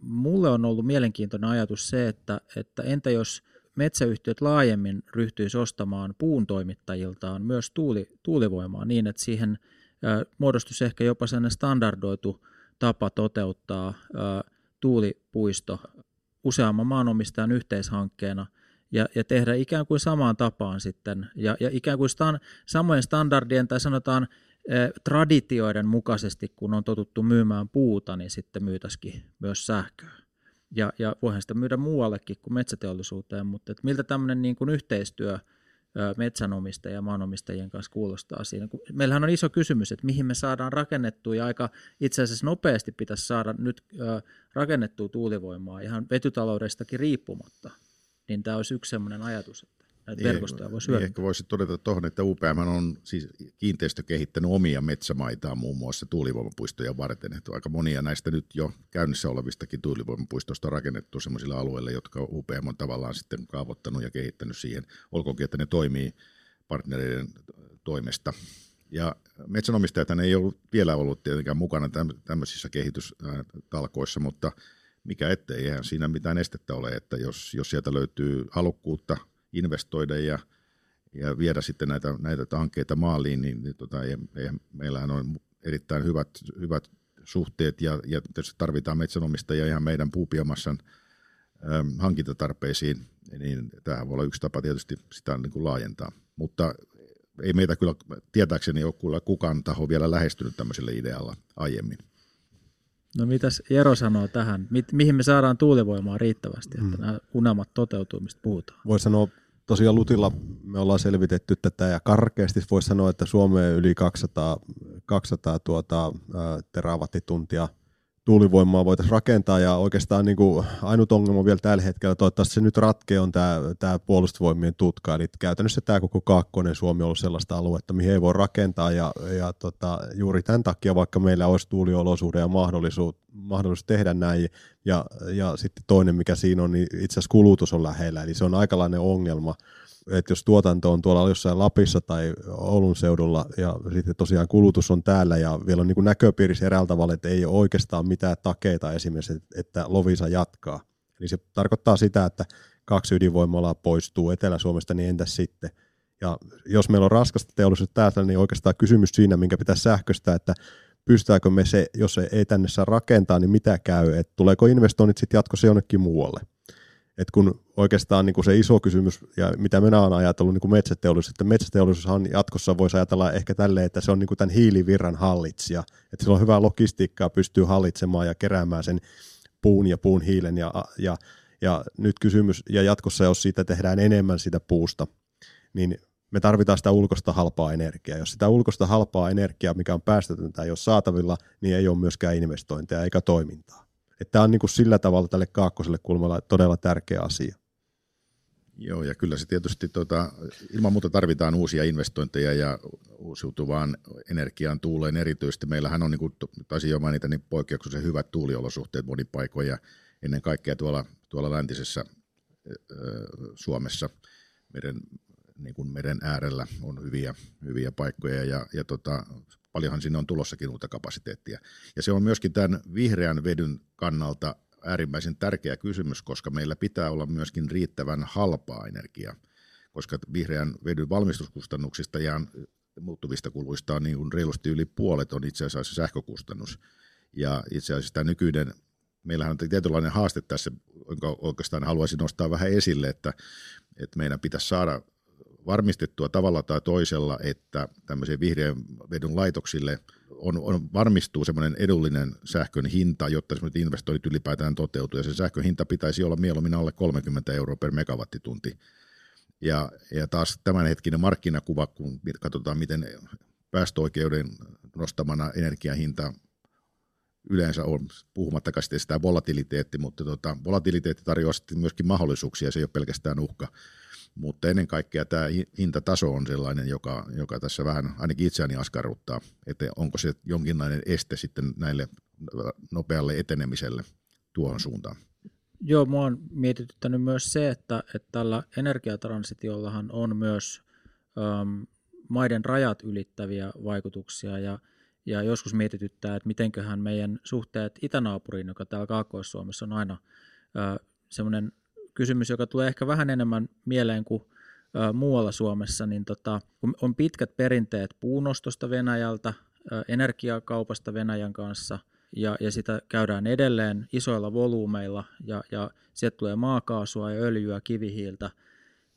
mulle on ollut mielenkiintoinen ajatus se, että, että entä jos metsäyhtiöt laajemmin ryhtyisi ostamaan puun toimittajiltaan myös tuuli, tuulivoimaa niin, että siihen ä, muodostuisi ehkä jopa sellainen standardoitu tapa toteuttaa tuulipuisto useamman maanomistajan yhteishankkeena – ja, ja tehdä ikään kuin samaan tapaan sitten, ja, ja ikään kuin stan, samojen standardien tai sanotaan traditioiden mukaisesti, kun on totuttu myymään puuta, niin sitten myytäisikin myös sähköä. Ja, ja voihan sitä myydä muuallekin kuin metsäteollisuuteen, mutta että miltä tämmöinen niin kuin yhteistyö metsänomistajien ja maanomistajien kanssa kuulostaa siinä. Meillähän on iso kysymys, että mihin me saadaan rakennettua ja aika itse asiassa nopeasti pitäisi saada nyt rakennettua tuulivoimaa ihan vetytaloudestakin riippumatta niin tämä olisi yksi sellainen ajatus, että näitä niin, verkostoja voisi hyödyntää. Niin ehkä voisi todeta tuohon, että UPM on siis kiinteistö kehittänyt omia metsämaitaan muun muassa tuulivoimapuistoja varten. Että aika monia näistä nyt jo käynnissä olevistakin tuulivoimapuistoista on rakennettu sellaisilla alueilla, jotka UPM on tavallaan sitten kaavoittanut ja kehittänyt siihen. Olkoonkin, että ne toimii partnereiden toimesta. Ja metsänomistajat ei ollut vielä ollut tietenkään mukana tämmöisissä kehitystalkoissa, mutta – mikä ettei, eihän siinä mitään estettä ole, että jos, jos sieltä löytyy halukkuutta investoida ja, ja viedä sitten näitä, näitä hankkeita maaliin, niin, niin tota, ei, ei, meillähän on erittäin hyvät, hyvät suhteet ja, ja tietysti tarvitaan metsänomistajia ihan meidän puupiomassan ähm, hankintatarpeisiin, niin tämähän voi olla yksi tapa tietysti sitä niin kuin laajentaa. Mutta ei meitä kyllä tietääkseni ole kukaan taho vielä lähestynyt tämmöiselle idealla aiemmin. No mitäs Jero sanoo tähän? Mi- mihin me saadaan tuulivoimaa riittävästi, että mm. nämä unelmat toteutuu, mistä puhutaan? Voi sanoa, tosiaan Lutilla me ollaan selvitetty tätä ja karkeasti voisi sanoa, että Suomeen yli 200, 200 tuota, terawattituntia – tuulivoimaa voitaisiin rakentaa ja oikeastaan niin kuin ainut ongelma vielä tällä hetkellä, toivottavasti se nyt ratkee, on tämä, tämä puolustusvoimien tutka, eli käytännössä tämä koko kaakkoinen Suomi on ollut sellaista aluetta, mihin ei voi rakentaa ja, ja tota, juuri tämän takia, vaikka meillä olisi tuuliolosuhde ja mahdollisuus, mahdollisuus tehdä näin ja, ja sitten toinen mikä siinä on, niin itse asiassa kulutus on lähellä, eli se on aikalainen ongelma, että jos tuotanto on tuolla jossain Lapissa tai Oulun seudulla ja sitten tosiaan kulutus on täällä ja vielä on niin näköpiirissä eräällä tavalla, että ei ole oikeastaan mitään takeita esimerkiksi, että Lovisa jatkaa. Eli se tarkoittaa sitä, että kaksi ydinvoimalaa poistuu Etelä-Suomesta, niin entäs sitten? Ja jos meillä on raskasta teollisuutta täällä, niin oikeastaan kysymys siinä, minkä pitäisi sähköstää, että pystytäänkö me se, jos ei tänne saa rakentaa, niin mitä käy, että tuleeko investoinnit sitten jatkossa jonnekin muualle? Et kun oikeastaan niin kuin se iso kysymys, ja mitä minä olen ajatellut niin kuin metsäteollisuus, että metsäteollisuushan jatkossa voisi ajatella ehkä tälleen, että se on niin kuin tämän hiilivirran hallitsija, että sillä on hyvää logistiikkaa, pystyy hallitsemaan ja keräämään sen puun ja puun hiilen, ja, ja, ja nyt kysymys, ja jatkossa jos siitä tehdään enemmän sitä puusta, niin me tarvitaan sitä ulkoista halpaa energiaa. Jos sitä ulkoista halpaa energiaa, mikä on päästötöntä, ei ole saatavilla, niin ei ole myöskään investointeja eikä toimintaa. Tämä on niin kuin sillä tavalla tälle kaakkoselle kulmalla todella tärkeä asia. Joo, ja kyllä se tietysti tota, ilman muuta tarvitaan uusia investointeja ja uusiutuvaan energiaan tuuleen erityisesti. Meillähän on, niin kuin taisin jo mainita, niin poikkeuksellisen hyvät tuuliolosuhteet monin paikoin ja ennen kaikkea tuolla, tuolla läntisessä Suomessa meren, niin kuin meren äärellä on hyviä, hyviä paikkoja ja, ja tota, paljonhan sinne on tulossakin uutta kapasiteettia. Ja se on myöskin tämän vihreän vedyn kannalta äärimmäisen tärkeä kysymys, koska meillä pitää olla myöskin riittävän halpaa energiaa, koska vihreän vedyn valmistuskustannuksista ja muuttuvista kuluista on niin reilusti yli puolet on itse asiassa sähkökustannus. Ja itse asiassa tämä nykyinen, meillähän on tietynlainen haaste tässä, jonka oikeastaan haluaisin nostaa vähän esille, että, että meidän pitäisi saada varmistettua tavalla tai toisella, että tämmöisen vihreän vedon laitoksille on, on, varmistuu semmoinen edullinen sähkön hinta, jotta semmoiset investoinnit ylipäätään toteutuu, ja se sähkön hinta pitäisi olla mieluummin alle 30 euroa per megawattitunti. Ja, ja taas tämänhetkinen markkinakuva, kun katsotaan, miten päästöoikeuden nostamana energiahinta yleensä on, puhumattakaan sitten sitä volatiliteetti, mutta tota, volatiliteetti tarjoaa sitten myöskin mahdollisuuksia, se ei ole pelkästään uhka mutta ennen kaikkea tämä hintataso on sellainen, joka, joka tässä vähän ainakin itseäni askarruttaa, että onko se jonkinlainen este sitten näille nopealle etenemiselle tuohon suuntaan. Joo, mua on mietityttänyt myös se, että, että tällä energiatransitiollahan on myös äm, maiden rajat ylittäviä vaikutuksia ja, ja joskus mietityttää, että mitenköhän meidän suhteet itänaapuriin, joka täällä Kaakkois-Suomessa on aina semmoinen kysymys, joka tulee ehkä vähän enemmän mieleen kuin muualla Suomessa, niin tota, kun on pitkät perinteet puunostosta Venäjältä, energiakaupasta Venäjän kanssa – ja, ja sitä käydään edelleen isoilla volyymeilla ja, ja sieltä tulee maakaasua ja öljyä, kivihiiltä,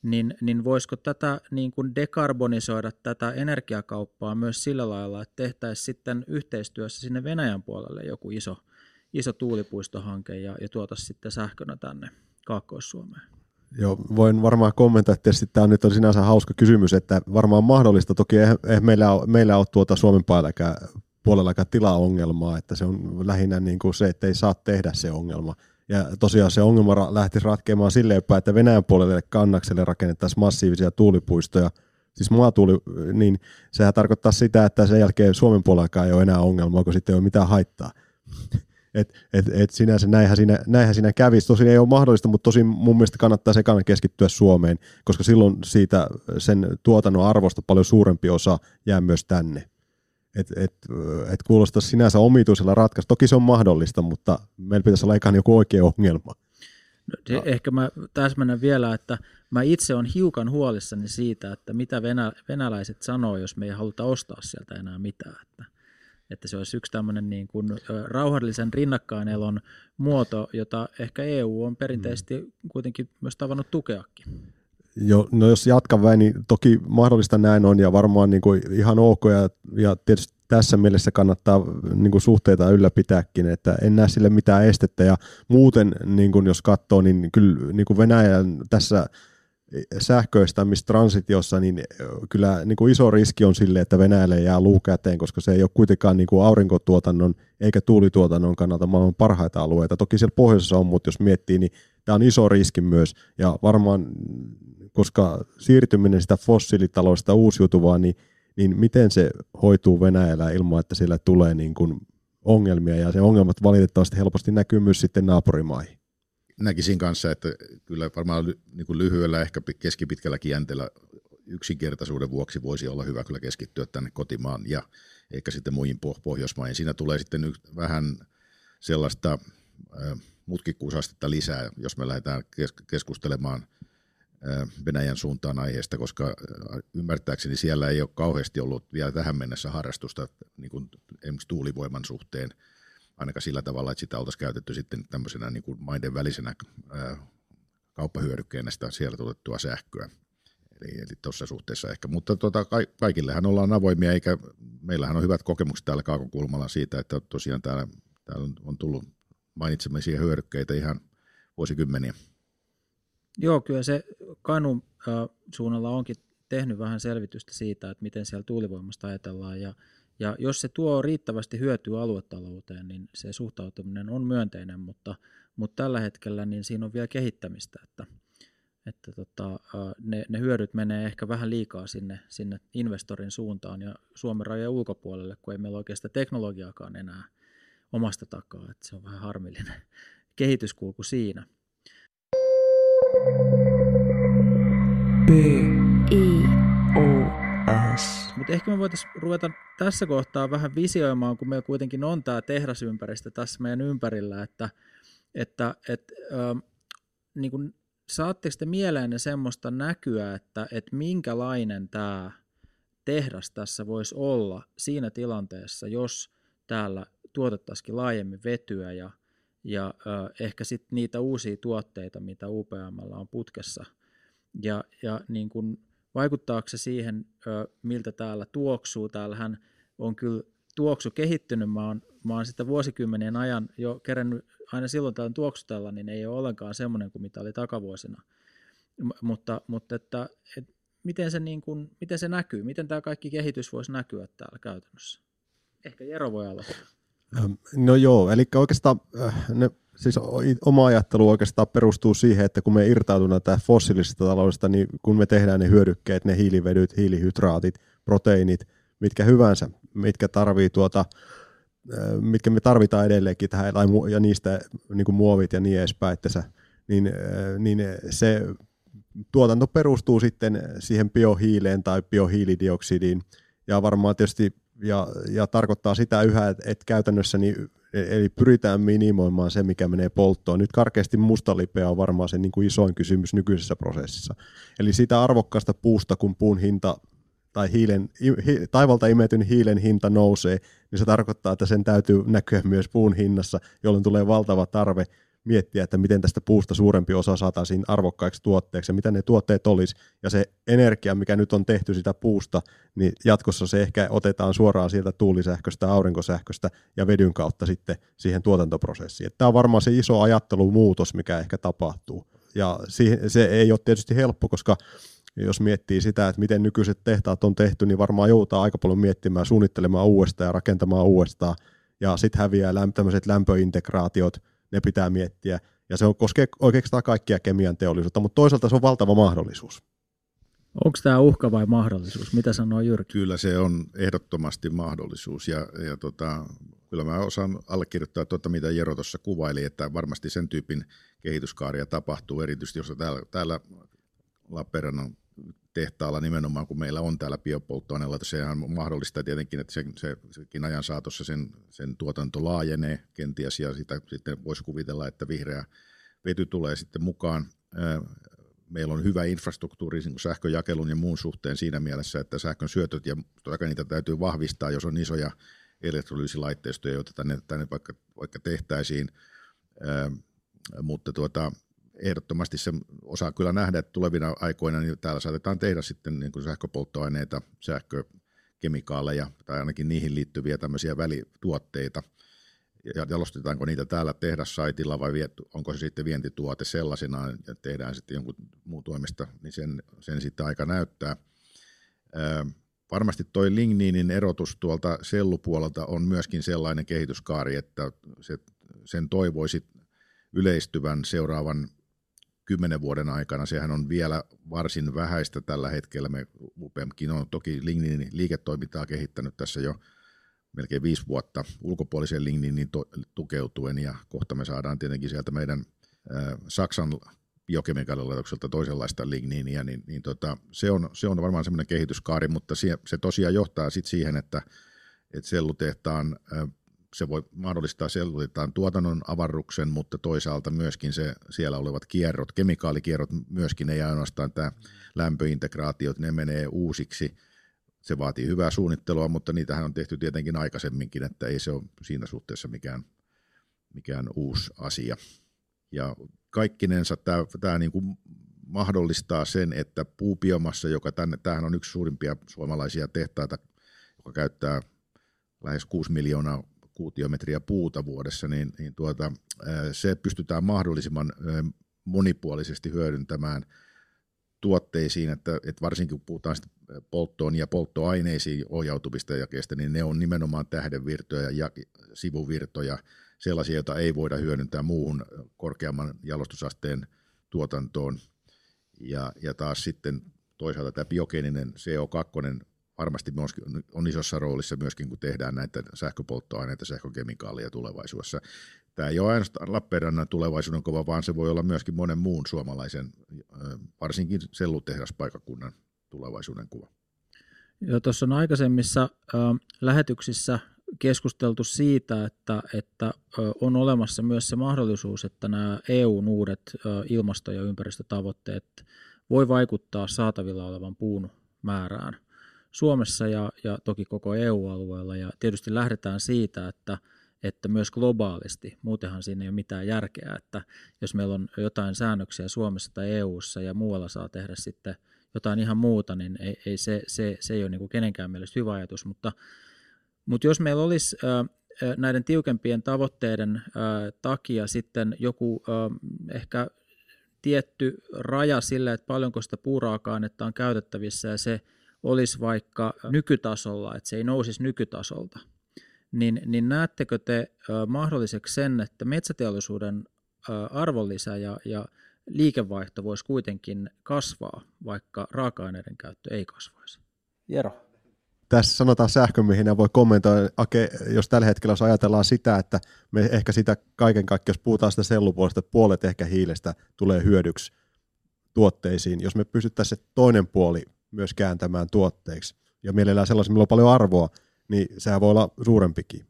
niin, niin voisiko tätä niin kuin dekarbonisoida tätä energiakauppaa myös sillä lailla, että tehtäisiin sitten yhteistyössä sinne Venäjän puolelle joku iso, iso tuulipuistohanke ja, ja tuotaisiin sitten sähkönä tänne Kaakkois-Suomeen? Joo, voin varmaan kommentoida, että tämä on nyt on sinänsä hauska kysymys, että varmaan mahdollista, toki ei, ei meillä, ole, meillä ole tuota Suomen puolellakaan, puolellakaan tilaongelmaa, että se on lähinnä niin kuin se, että ei saa tehdä se ongelma. Ja tosiaan se ongelma lähti ratkeamaan silleen päin, että Venäjän puolelle kannakselle rakennettaisiin massiivisia tuulipuistoja, siis maatuuli, niin sehän tarkoittaa sitä, että sen jälkeen Suomen puolellakaan ei ole enää ongelmaa, kun sitten ei ole mitään haittaa. Et, et, et sinänsä näinhän siinä, näinhän siinä kävisi. Tosin ei ole mahdollista, mutta tosin mun mielestä kannattaa sekana keskittyä Suomeen, koska silloin siitä sen tuotannon arvosta paljon suurempi osa jää myös tänne. Et, et, et kuulostaa sinänsä omituisella ratkaisu. Toki se on mahdollista, mutta meillä pitäisi olla ihan joku oikea ongelma. No, ehkä mä täsmennän vielä, että mä itse on hiukan huolissani siitä, että mitä venä, venäläiset sanoo, jos me ei haluta ostaa sieltä enää mitään. Että että se olisi yksi tämmöinen niin kuin rauhallisen rinnakkainelon muoto, jota ehkä EU on perinteisesti kuitenkin myös tavannut tukeakin. Jo, no jos jatkan väin, niin toki mahdollista näin on ja varmaan niin kuin ihan ok ja, ja tietysti tässä mielessä kannattaa niin kuin suhteita ylläpitääkin, että en näe sille mitään estettä ja muuten niin kuin jos katsoo, niin kyllä niin kuin Venäjän tässä sähköistämistransitiossa, niin kyllä niin kuin iso riski on sille, että Venäjälle jää luu käteen, koska se ei ole kuitenkaan niin kuin aurinkotuotannon eikä tuulituotannon kannalta maailman parhaita alueita. Toki siellä pohjoisessa on, mutta jos miettii, niin tämä on iso riski myös. Ja varmaan, koska siirtyminen sitä fossiilitaloista uusiutuvaa, niin, niin miten se hoituu Venäjällä ilman, että siellä tulee niin kuin ongelmia, ja se ongelmat valitettavasti helposti näkyy myös sitten naapurimaihin näkisin kanssa, että kyllä varmaan niin kuin lyhyellä, ehkä keskipitkälläkin jänteellä yksinkertaisuuden vuoksi voisi olla hyvä kyllä keskittyä tänne kotimaan ja ehkä sitten muihin Pohjoismaihin. Siinä tulee sitten vähän sellaista mutkikkuusastetta lisää, jos me lähdetään keskustelemaan Venäjän suuntaan aiheesta, koska ymmärtääkseni siellä ei ole kauheasti ollut vielä tähän mennessä harrastusta niin kuin esimerkiksi tuulivoiman suhteen – ainakaan sillä tavalla, että sitä oltaisiin käytetty sitten tämmöisenä niin kuin maiden välisenä kauppahyödykkeenä sitä siellä tuotettua sähköä. Eli, eli tuossa suhteessa ehkä, mutta tota, kaikillehan ollaan avoimia, eikä meillähän on hyvät kokemukset täällä Kaakokulmalla siitä, että tosiaan täällä, täällä on tullut mainitsemisia hyödykkeitä ihan vuosikymmeniä. Joo, kyllä se Kanu suunnalla onkin tehnyt vähän selvitystä siitä, että miten siellä tuulivoimasta ajatellaan ja ja jos se tuo riittävästi hyötyä aluetalouteen, niin se suhtautuminen on myönteinen, mutta, mutta tällä hetkellä niin siinä on vielä kehittämistä, että, että tota, ne, ne hyödyt menee ehkä vähän liikaa sinne, sinne investorin suuntaan ja Suomen rajojen ulkopuolelle, kun ei meillä oikeastaan teknologiaakaan enää omasta takaa, että se on vähän harmillinen *laughs* kehityskulku siinä. B. Mutta ehkä me voitaisiin ruveta tässä kohtaa vähän visioimaan, kun meillä kuitenkin on tämä tehdasympäristö tässä meidän ympärillä, että, että et, äh, niin kun, saatteko te mieleen semmoista näkyä, että, että minkälainen tämä tehdas tässä voisi olla siinä tilanteessa, jos täällä tuotettaisiin laajemmin vetyä ja, ja äh, ehkä sitten niitä uusia tuotteita, mitä UPM on putkessa. Ja, ja niin kun, vaikuttaako se siihen, miltä täällä tuoksuu? Täällähän on kyllä tuoksu kehittynyt. Mä oon, mä oon sitä vuosikymmenien ajan jo kerännyt aina silloin täällä tuoksutella, niin ei ole ollenkaan semmoinen kuin mitä oli takavuosina. M- mutta, mutta että, et miten, se niin kuin, miten se näkyy? Miten tämä kaikki kehitys voisi näkyä täällä käytännössä? Ehkä Jero voi aloittaa. No joo, eli oikeastaan äh, ne siis oma ajattelu oikeastaan perustuu siihen, että kun me irtautuneet tästä fossiilisesta taloudesta, niin kun me tehdään ne hyödykkeet, ne hiilivedyt, hiilihydraatit, proteiinit, mitkä hyvänsä, mitkä tarvii tuota mitkä me tarvitaan edelleenkin tähän, ja niistä niin kuin muovit ja niin edespäin, että sä, niin, niin se tuotanto perustuu sitten siihen biohiileen tai biohiilidioksidiin, ja varmaan tietysti ja, ja tarkoittaa sitä yhä, että, että käytännössä niin, eli pyritään minimoimaan se, mikä menee polttoon. Nyt karkeasti mustalipea on varmaan se niin kuin isoin kysymys nykyisessä prosessissa. Eli sitä arvokkaasta puusta, kun puun hinta tai hiilen, hi, taivalta imetyn hiilen hinta nousee, niin se tarkoittaa, että sen täytyy näkyä myös puun hinnassa, jolloin tulee valtava tarve miettiä, että miten tästä puusta suurempi osa saataisiin arvokkaiksi tuotteeksi ja mitä ne tuotteet olisi. Ja se energia, mikä nyt on tehty sitä puusta, niin jatkossa se ehkä otetaan suoraan sieltä tuulisähköstä, aurinkosähköstä ja vedyn kautta sitten siihen tuotantoprosessiin. Tämä on varmaan se iso ajattelumuutos, mikä ehkä tapahtuu. Ja se ei ole tietysti helppo, koska jos miettii sitä, että miten nykyiset tehtaat on tehty, niin varmaan joutaa aika paljon miettimään, suunnittelemaan uudestaan ja rakentamaan uudestaan. Ja sitten häviää tämmöiset lämpöintegraatiot, ne pitää miettiä. Ja se on, koskee oikeastaan kaikkia kemian teollisuutta, mutta toisaalta se on valtava mahdollisuus. Onko tämä uhka vai mahdollisuus? Mitä sanoo Jyrki? Kyllä se on ehdottomasti mahdollisuus ja, ja tota, kyllä mä osaan allekirjoittaa tuota, mitä Jero tuossa kuvaili, että varmasti sen tyypin kehityskaaria tapahtuu, erityisesti jos täällä, täällä Lappeenrannan tehtaalla nimenomaan, kun meillä on täällä biopolttoaineella, sehän mahdollistaa tietenkin, että se, se, sekin ajan saatossa sen, sen tuotanto laajenee kenties, ja sitä sitten voisi kuvitella, että vihreä vety tulee sitten mukaan. Meillä on hyvä infrastruktuuri niin sähköjakelun ja muun suhteen siinä mielessä, että sähkön syötöt ja niitä täytyy vahvistaa, jos on isoja elektrolyysilaitteistoja, joita tänne, tänne vaikka, vaikka tehtäisiin, mutta tuota, ehdottomasti se osaa kyllä nähdä, että tulevina aikoina niin täällä saatetaan tehdä sitten niin kuin sähköpolttoaineita, sähkökemikaaleja tai ainakin niihin liittyviä tämmöisiä välituotteita. Ja jalostetaanko niitä täällä tehdassaitilla vai onko se sitten vientituote sellaisenaan ja tehdään sitten jonkun muun toimesta, niin sen, sen sitten aika näyttää. Ää, varmasti toi ligniinin erotus tuolta sellupuolelta on myöskin sellainen kehityskaari, että se, sen toivoisi yleistyvän seuraavan kymmenen vuoden aikana. Sehän on vielä varsin vähäistä tällä hetkellä. Me UPMkin on toki lignin liiketoimintaa kehittänyt tässä jo melkein viisi vuotta ulkopuolisen to- tukeutuen ja kohta me saadaan tietenkin sieltä meidän Saksan biokemikaalilaitokselta toisenlaista ligniiniä, niin, niin tota, se, on, se on varmaan semmoinen kehityskaari, mutta se, se tosiaan johtaa sitten siihen, että, että sellutehtaan se voi mahdollistaa sellulitaan tuotannon avarruksen, mutta toisaalta myöskin se siellä olevat kierrot, kemikaalikierrot myöskin, ei ainoastaan tämä lämpöintegraatio, ne menee uusiksi. Se vaatii hyvää suunnittelua, mutta niitähän on tehty tietenkin aikaisemminkin, että ei se ole siinä suhteessa mikään, mikään uusi asia. Ja kaikkinensa tämä, tämä niin kuin mahdollistaa sen, että puubiomassa, joka tänne, tämähän on yksi suurimpia suomalaisia tehtaita, joka käyttää lähes 6 miljoonaa kuutiometriä puuta vuodessa, niin, niin tuota, se pystytään mahdollisimman monipuolisesti hyödyntämään tuotteisiin, että, että varsinkin kun puhutaan polttoon ja polttoaineisiin ohjautuvista jakeista, niin ne on nimenomaan tähdenvirtoja ja sivuvirtoja, sellaisia, joita ei voida hyödyntää muuhun korkeamman jalostusasteen tuotantoon. Ja, ja taas sitten toisaalta tämä biogeeninen CO2 varmasti on isossa roolissa myöskin, kun tehdään näitä sähköpolttoaineita, sähkökemikaaleja tulevaisuudessa. Tämä ei ole ainoastaan Lappeenrannan tulevaisuuden kova, vaan se voi olla myöskin monen muun suomalaisen, varsinkin sellutehdaspaikakunnan tulevaisuuden kuva. Jo tuossa on aikaisemmissa äh, lähetyksissä keskusteltu siitä, että, että on olemassa myös se mahdollisuus, että nämä EUn uudet ilmasto- ja ympäristötavoitteet voi vaikuttaa saatavilla olevan puun määrään. Suomessa ja, ja toki koko EU-alueella. Ja tietysti lähdetään siitä, että, että myös globaalisti, muutenhan siinä ei ole mitään järkeä, että jos meillä on jotain säännöksiä Suomessa tai EU:ssa ja muualla saa tehdä sitten jotain ihan muuta, niin ei, ei se, se, se ei ole niin kuin kenenkään mielestä hyvä ajatus, mutta, mutta jos meillä olisi näiden tiukempien tavoitteiden takia sitten joku ehkä tietty raja sille, että paljonko sitä puuraaka-ainetta on käytettävissä ja se olisi vaikka nykytasolla, että se ei nousisi nykytasolta, niin, niin näettekö te mahdolliseksi sen, että metsäteollisuuden arvonlisä ja, ja liikevaihto voisi kuitenkin kasvaa, vaikka raaka-aineiden käyttö ei kasvaisi? Jero. tässä sanotaan sähkömiehinä voi kommentoida, Ake, jos tällä hetkellä jos ajatellaan sitä, että me ehkä sitä kaiken kaikkiaan, jos puhutaan sitä sellupuolesta, että puolet ehkä hiilestä tulee hyödyksi tuotteisiin, jos me pystyttäisiin se toinen puoli myös kääntämään tuotteiksi, ja mielellään sellaisen, millä on paljon arvoa, niin sehän voi olla suurempikin.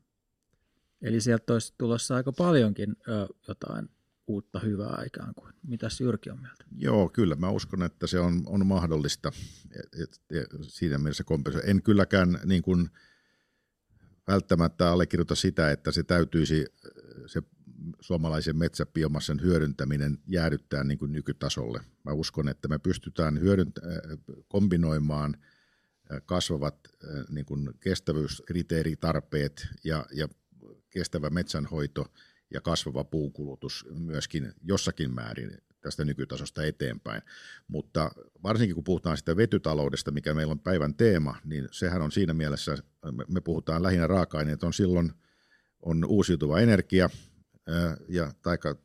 Eli sieltä olisi tulossa aika paljonkin ö, jotain uutta hyvää ikään kuin. Mitäs Jyrki on mieltä? Joo, kyllä. Mä uskon, että se on, on mahdollista et, et, siinä mielessä kompensoida. En kylläkään niin kuin, välttämättä allekirjoita sitä, että se täytyisi se suomalaisen metsäbiomassan hyödyntäminen jäädyttää niin kuin nykytasolle. Mä uskon, että me pystytään hyödyntä- kombinoimaan kasvavat niin kuin kestävyyskriteeritarpeet ja, ja kestävä metsänhoito ja kasvava puukulutus myöskin jossakin määrin tästä nykytasosta eteenpäin. Mutta varsinkin kun puhutaan sitä vetytaloudesta, mikä meillä on päivän teema, niin sehän on siinä mielessä, me puhutaan lähinnä raaka-aineet, on silloin on uusiutuva energia, ja, taika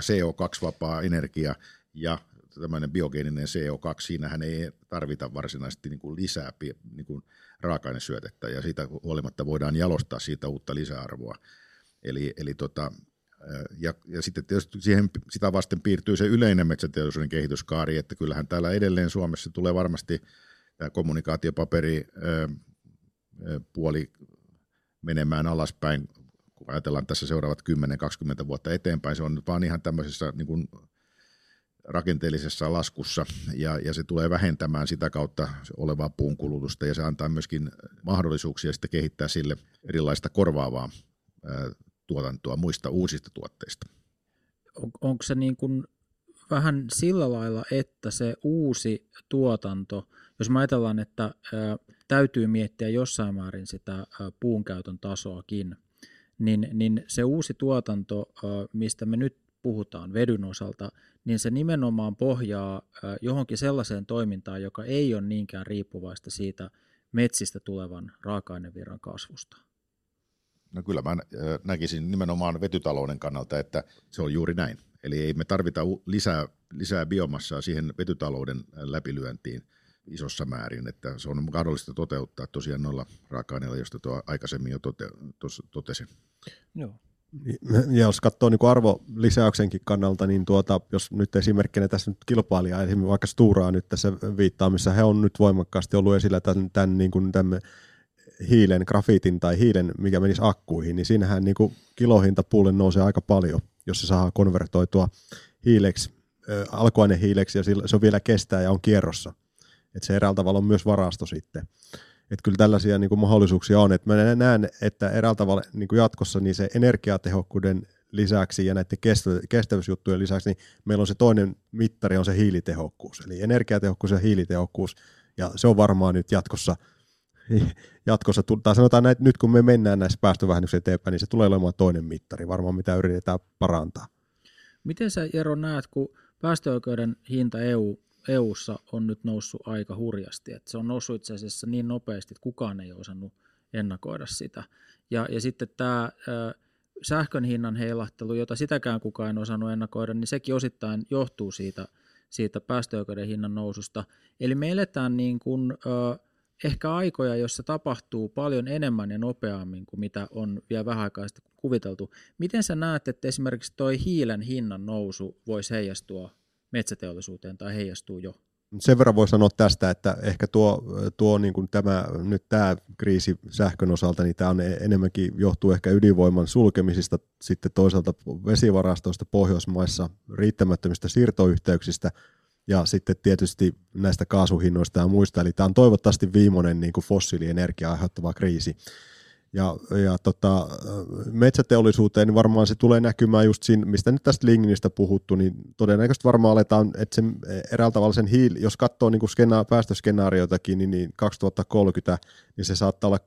CO2-vapaa energia ja tämmöinen biogeeninen CO2, siinähän ei tarvita varsinaisesti niin kuin lisää niin kuin raaka-ainesyötettä ja siitä huolimatta voidaan jalostaa siitä uutta lisäarvoa. Eli, eli tota, ja, ja sitten tietysti siihen, sitä vasten piirtyy se yleinen metsäteollisuuden kehityskaari, että kyllähän täällä edelleen Suomessa tulee varmasti tämä kommunikaatiopaperi puoli menemään alaspäin, kun ajatellaan tässä seuraavat 10-20 vuotta eteenpäin, se on vaan ihan tämmöisessä niin kuin rakenteellisessa laskussa ja, ja se tulee vähentämään sitä kautta olevaa puun kulutusta ja se antaa myöskin mahdollisuuksia sitten kehittää sille erilaista korvaavaa ää, tuotantoa muista uusista tuotteista. On, onko se niin kuin vähän sillä lailla, että se uusi tuotanto, jos me ajatellaan, että ää, täytyy miettiä jossain määrin sitä ää, puunkäytön tasoakin, niin, niin se uusi tuotanto, mistä me nyt puhutaan vedyn osalta, niin se nimenomaan pohjaa johonkin sellaiseen toimintaan, joka ei ole niinkään riippuvaista siitä metsistä tulevan raaka-ainevirran kasvusta. No kyllä mä näkisin nimenomaan vetytalouden kannalta, että se on juuri näin. Eli ei me tarvita lisää, lisää biomassaa siihen vetytalouden läpilyöntiin isossa määrin, että se on mahdollista toteuttaa tosiaan noilla raaka-aineilla, joista tuo aikaisemmin jo tote, totesin. Joo. Niin, ja jos katsoo niin arvolisäyksenkin kannalta, niin tuota, jos nyt esimerkkinä tässä nyt kilpailija, esimerkiksi vaikka Sturaa nyt tässä viittaa, missä he on nyt voimakkaasti ollut esillä tämän, tämän, niin kuin tämän hiilen, grafiitin tai hiilen, mikä menisi akkuihin, niin siinähän niin kuin kilohinta puulle nousee aika paljon, jos se saa konvertoitua hiileksi, äh, alkuainehiileksi ja se on vielä kestää ja on kierrossa. Että se eräällä tavalla on myös varasto sitten. Että kyllä tällaisia niin kuin mahdollisuuksia on. Että mä näen, että eräällä tavalla niin kuin jatkossa niin se energiatehokkuuden lisäksi ja näiden kestävyysjuttujen lisäksi, niin meillä on se toinen mittari, on se hiilitehokkuus. Eli energiatehokkuus ja hiilitehokkuus, ja se on varmaan nyt jatkossa, *laughs* jatkossa tai sanotaan näin, nyt kun me mennään näissä päästövähennyksissä eteenpäin, niin se tulee olemaan toinen mittari, varmaan mitä yritetään parantaa. Miten sä Jero näet, kun päästöoikeuden hinta EU EUssa on nyt noussut aika hurjasti. Että se on noussut itse asiassa niin nopeasti, että kukaan ei osannut ennakoida sitä. Ja, ja sitten tämä sähkön hinnan heilahtelu, jota sitäkään kukaan ei osannut ennakoida, niin sekin osittain johtuu siitä, siitä päästöoikeuden hinnan noususta. Eli me eletään niin kuin, ö, ehkä aikoja, joissa tapahtuu paljon enemmän ja nopeammin kuin mitä on vielä vähän aikaa sitten kuviteltu. Miten sä näet, että esimerkiksi tuo hiilen hinnan nousu voisi heijastua metsäteollisuuteen tai heijastuu jo? Sen verran voi sanoa tästä, että ehkä tuo, tuo niin kuin tämä, nyt tämä kriisi sähkön osalta, niin tämä on enemmänkin johtuu ehkä ydinvoiman sulkemisista, sitten toisaalta vesivarastoista Pohjoismaissa, riittämättömistä siirtoyhteyksistä ja sitten tietysti näistä kaasuhinnoista ja muista. Eli tämä on toivottavasti viimeinen niin kuin fossiilienergia aiheuttava kriisi. Ja, ja tota, metsäteollisuuteen niin varmaan se tulee näkymään just siinä, mistä nyt tästä Linginistä puhuttu, niin todennäköisesti varmaan aletaan, että sen eräällä tavalla sen hiili, jos katsoo niin skena, päästöskenaarioitakin, niin, niin 2030, niin se saattaa olla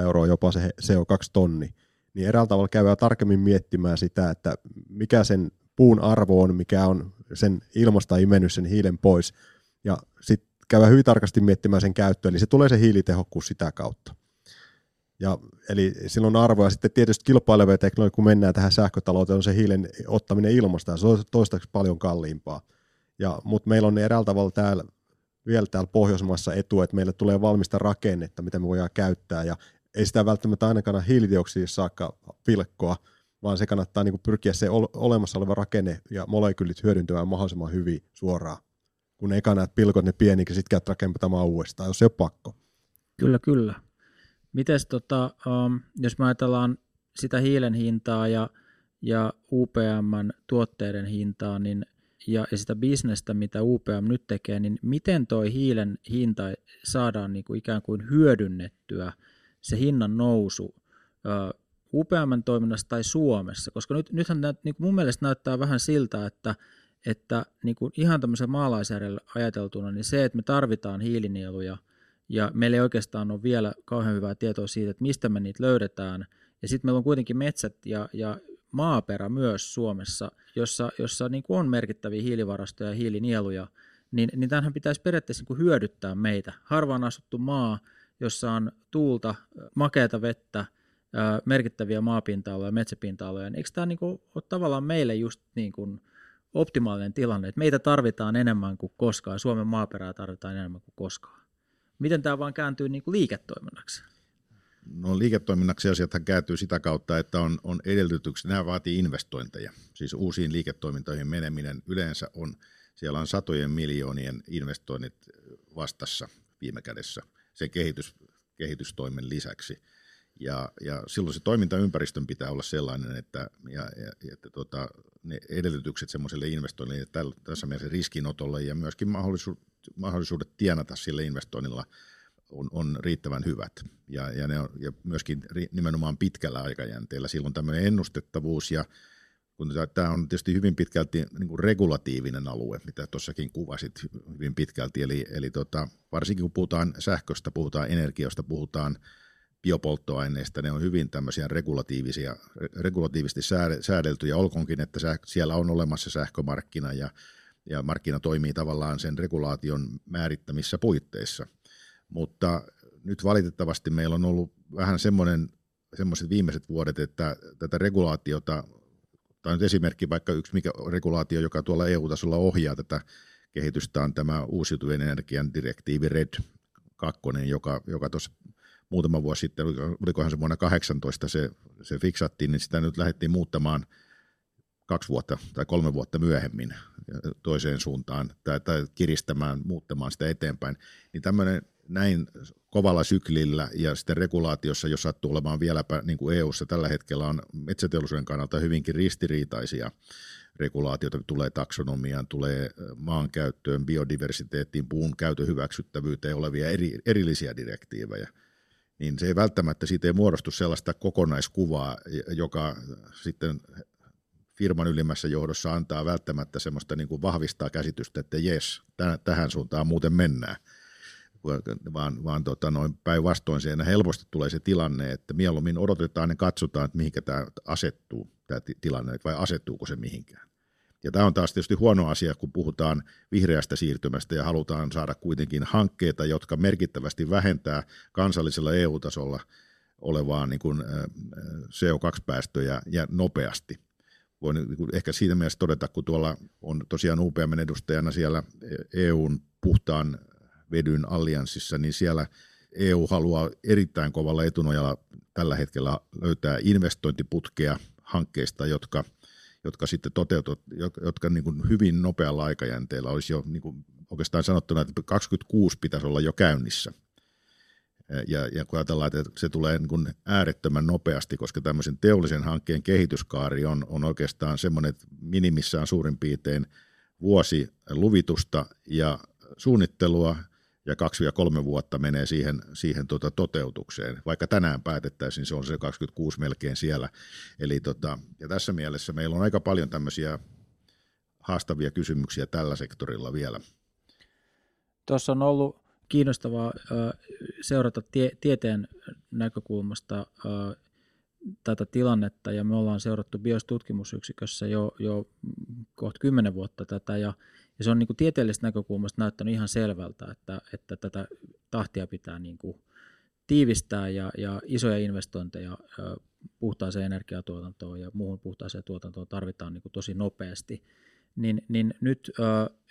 300-400 euroa jopa se CO2-tonni. Niin eräällä tavalla käydään tarkemmin miettimään sitä, että mikä sen puun arvo on, mikä on sen ilmasta imennyt sen hiilen pois, ja sitten käydään hyvin tarkasti miettimään sen käyttöä, eli se tulee se hiilitehokkuus sitä kautta. Ja, eli silloin arvo, sitten tietysti kilpailevia teknologia, kun mennään tähän sähkötalouteen, on se hiilen ottaminen ilmasta, ja se on toistaiseksi paljon kalliimpaa. Ja, mutta meillä on eräällä tavalla täällä vielä täällä Pohjoismaassa etu, että meille tulee valmista rakennetta, mitä me voidaan käyttää ja ei sitä välttämättä ainakaan hiilidioksidissa saakka pilkkoa, vaan se kannattaa niin pyrkiä se olemassa oleva rakenne ja molekyylit hyödyntämään mahdollisimman hyvin suoraan, kun eka näet pilkot ne pieni, ja sitten käyt rakentamaan uudestaan, jos se on pakko. Kyllä, kyllä. Mites tota, um, jos me ajatellaan sitä hiilen hintaa ja, ja UPMn tuotteiden hintaa, niin ja, ja sitä bisnestä, mitä UPM nyt tekee, niin miten toi hiilen hinta saadaan niin kuin ikään kuin hyödynnettyä, se hinnan nousu UPMn toiminnassa tai Suomessa, koska nyt, nythän näyt, niin kuin mun mielestä näyttää vähän siltä, että, että niin kuin ihan tämmöisen maalaisjärjellä ajateltuna, niin se, että me tarvitaan hiilinieluja ja meillä ei oikeastaan ole vielä kauhean hyvää tietoa siitä, että mistä me niitä löydetään, ja sitten meillä on kuitenkin metsät ja, ja maaperä myös Suomessa, jossa, jossa niin kuin on merkittäviä hiilivarastoja ja hiilinieluja, niin, niin tämähän pitäisi periaatteessa niin kuin hyödyttää meitä. Harvaan asuttu maa, jossa on tuulta, makeata vettä, merkittäviä maapinta-aloja, metsäpinta-aloja, niin eikö tämä niin kuin ole tavallaan meille just niin kuin optimaalinen tilanne, että meitä tarvitaan enemmän kuin koskaan, Suomen maaperää tarvitaan enemmän kuin koskaan. Miten tämä vaan kääntyy niin kuin liiketoiminnaksi? No liiketoiminnaksi asiathan kääntyy sitä kautta, että on, on edellytyksiä, nämä vaatii investointeja. Siis uusiin liiketoimintoihin meneminen yleensä on, siellä on satojen miljoonien investoinnit vastassa viime kädessä sen kehitys, kehitystoimen lisäksi. Ja, ja silloin se toimintaympäristön pitää olla sellainen, että, ja, ja, että tota, ne edellytykset semmoiselle investoinnille, tässä mielessä riskinotolle ja myöskin mahdollisuudet, mahdollisuudet tienata sille investoinnilla on, on riittävän hyvät. Ja, ja, ne on, ja myöskin nimenomaan pitkällä aikajänteellä. Silloin tämmöinen ennustettavuus ja kun tämä on tietysti hyvin pitkälti niin kuin regulatiivinen alue, mitä tuossakin kuvasit hyvin pitkälti, eli, eli tota, varsinkin kun puhutaan sähköstä, puhutaan energiasta, puhutaan biopolttoaineista, ne on hyvin tämmöisiä regulatiivisia, regulatiivisesti säädeltyjä, olkoonkin, että siellä on olemassa sähkömarkkina ja, ja markkina toimii tavallaan sen regulaation määrittämissä puitteissa. Mutta nyt valitettavasti meillä on ollut vähän semmoinen, semmoiset viimeiset vuodet, että tätä regulaatiota, tai nyt esimerkki vaikka yksi mikä regulaatio, joka tuolla EU-tasolla ohjaa tätä kehitystä, on tämä uusiutuvien energian direktiivi RED 2, joka, joka tuossa muutama vuosi sitten, olikohan se vuonna 18 se, se fiksattiin, niin sitä nyt lähdettiin muuttamaan kaksi vuotta tai kolme vuotta myöhemmin toiseen suuntaan tai, tai kiristämään, muuttamaan sitä eteenpäin. Niin tämmöinen näin kovalla syklillä ja sitten regulaatiossa, jos sattuu olemaan vieläpä niin kuin EU-ssa tällä hetkellä on metsäteollisuuden kannalta hyvinkin ristiriitaisia regulaatioita, tulee taksonomiaan, tulee maankäyttöön, biodiversiteettiin, puun käytön hyväksyttävyyteen olevia eri, erillisiä direktiivejä – niin se ei välttämättä siitä ei muodostu sellaista kokonaiskuvaa, joka sitten firman ylimmässä johdossa antaa välttämättä semmoista niin kuin vahvistaa käsitystä, että jes, tähän suuntaan muuten mennään. Vaan, vaan tota, noin päinvastoin siinä helposti tulee se tilanne, että mieluummin odotetaan ja katsotaan, että mihinkä tämä asettuu, tämä tilanne, vai asettuuko se mihinkään. Ja tämä on taas tietysti huono asia, kun puhutaan vihreästä siirtymästä ja halutaan saada kuitenkin hankkeita, jotka merkittävästi vähentää kansallisella EU-tasolla olevaa niin kuin CO2-päästöjä ja nopeasti. Voin niin ehkä siitä mielessä todeta, kun tuolla on tosiaan UPM edustajana siellä EUn puhtaan vedyn allianssissa, niin siellä EU haluaa erittäin kovalla etunojalla tällä hetkellä löytää investointiputkea hankkeista, jotka – jotka sitten toteutuvat, jotka niin kuin hyvin nopealla aikajänteellä olisi jo niin kuin oikeastaan sanottuna, että 26 pitäisi olla jo käynnissä. Ja, ja kun ajatellaan, että se tulee niin kuin äärettömän nopeasti, koska tämmöisen teollisen hankkeen kehityskaari on, on oikeastaan semmoinen, että minimissään suurin piirtein vuosi luvitusta ja suunnittelua – ja kaksi ja kolme vuotta menee siihen, siihen tota toteutukseen. Vaikka tänään päätettäisiin, se on se 26 melkein siellä. Eli tota, ja tässä mielessä meillä on aika paljon tämmöisiä haastavia kysymyksiä tällä sektorilla vielä. Tuossa on ollut kiinnostavaa seurata tie, tieteen näkökulmasta tätä tilannetta, ja me ollaan seurattu BIOS-tutkimusyksikössä jo, jo kohta kymmenen vuotta tätä, ja ja se on niin kuin tieteellisestä näkökulmasta näyttänyt ihan selvältä, että, että tätä tahtia pitää niin kuin tiivistää ja, ja isoja investointeja puhtaaseen energiatuotantoon ja muuhun puhtaaseen tuotantoon tarvitaan niin kuin tosi nopeasti. Niin, niin nyt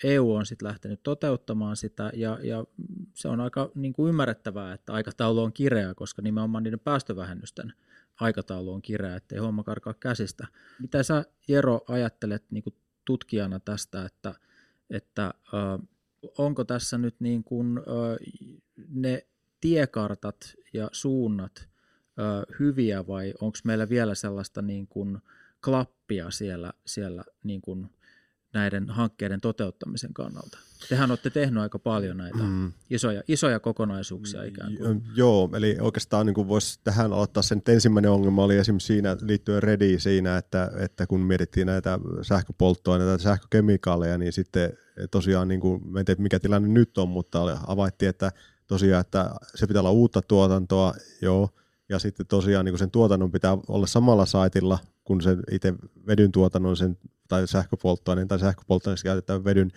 EU on sitten lähtenyt toteuttamaan sitä ja, ja se on aika niin kuin ymmärrettävää, että aikataulu on kireä, koska nimenomaan niiden päästövähennysten aikataulu on kireä, ettei homma karkaa käsistä. Mitä sä Jero ajattelet niin kuin tutkijana tästä, että, että onko tässä nyt niin kuin, ne tiekartat ja suunnat hyviä vai onko meillä vielä sellaista niin kuin klappia siellä, siellä niin kuin näiden hankkeiden toteuttamisen kannalta? Tehän olette tehnyt aika paljon näitä mm. isoja, isoja kokonaisuuksia ikään kuin. Joo, eli oikeastaan niin voisi tähän aloittaa sen, että ensimmäinen ongelma oli esimerkiksi siinä liittyen Redi siinä, että, että kun mietittiin näitä sähköpolttoaineita ja sähkökemikaaleja, niin sitten tosiaan, niin kuin, en tiedä mikä tilanne nyt on, mutta havaittiin, että tosiaan, että se pitää olla uutta tuotantoa, joo, ja sitten tosiaan niin sen tuotannon pitää olla samalla saitilla kuin sen itse vedyn tuotannon sen, tai sähköpolttoaineen tai sähköpolttoaineeksi käytetään vedyn,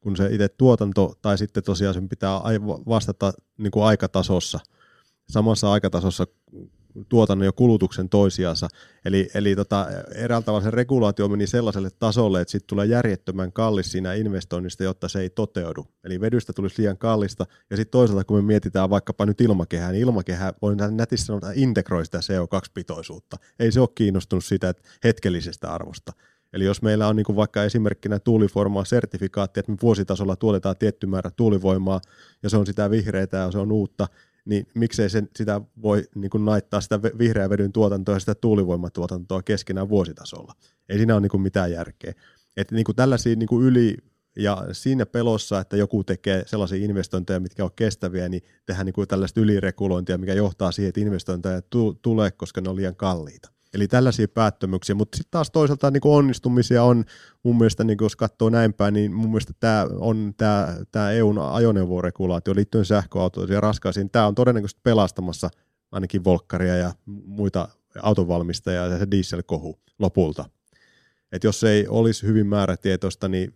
kun se itse tuotanto, tai sitten tosiaan sen pitää vastata niin kuin aikatasossa, samassa aikatasossa tuotannon ja kulutuksen toisiansa. Eli, eli tota, eräällä tavalla se regulaatio meni sellaiselle tasolle, että sitten tulee järjettömän kallis siinä investoinnista, jotta se ei toteudu. Eli vedystä tulisi liian kallista. Ja sitten toisaalta, kun me mietitään vaikkapa nyt ilmakehää, niin ilmakehä voi nätisti sanoa, että integroi sitä CO2-pitoisuutta. Ei se ole kiinnostunut sitä hetkellisestä arvosta. Eli jos meillä on niin vaikka esimerkkinä tuuliformaa sertifikaatti, että me vuositasolla tuotetaan tietty määrä tuulivoimaa, ja se on sitä vihreää ja se on uutta, niin miksei sen, sitä voi niin kuin naittaa sitä vihreän vedyn tuotantoa ja sitä tuulivoimatuotantoa keskenään vuositasolla. Ei siinä ole niin kuin mitään järkeä. Että niin kuin tällaisia niin kuin yli ja siinä pelossa, että joku tekee sellaisia investointeja, mitkä on kestäviä, niin tehdään niin kuin tällaista yliregulointia, mikä johtaa siihen, että investointeja tulee, koska ne on liian kalliita. Eli tällaisia päättömyksiä, mutta sitten taas toisaalta niin kuin onnistumisia on mun mielestä, niin jos katsoo näin päin, niin mun mielestä tämä on tämä, tämä EUn ajoneuvoregulaatio liittyen sähköautoihin ja raskaisiin, tämä on todennäköisesti pelastamassa ainakin Volkkaria ja muita autonvalmistajia ja se dieselkohu lopulta. Et jos ei olisi hyvin määrätietoista, niin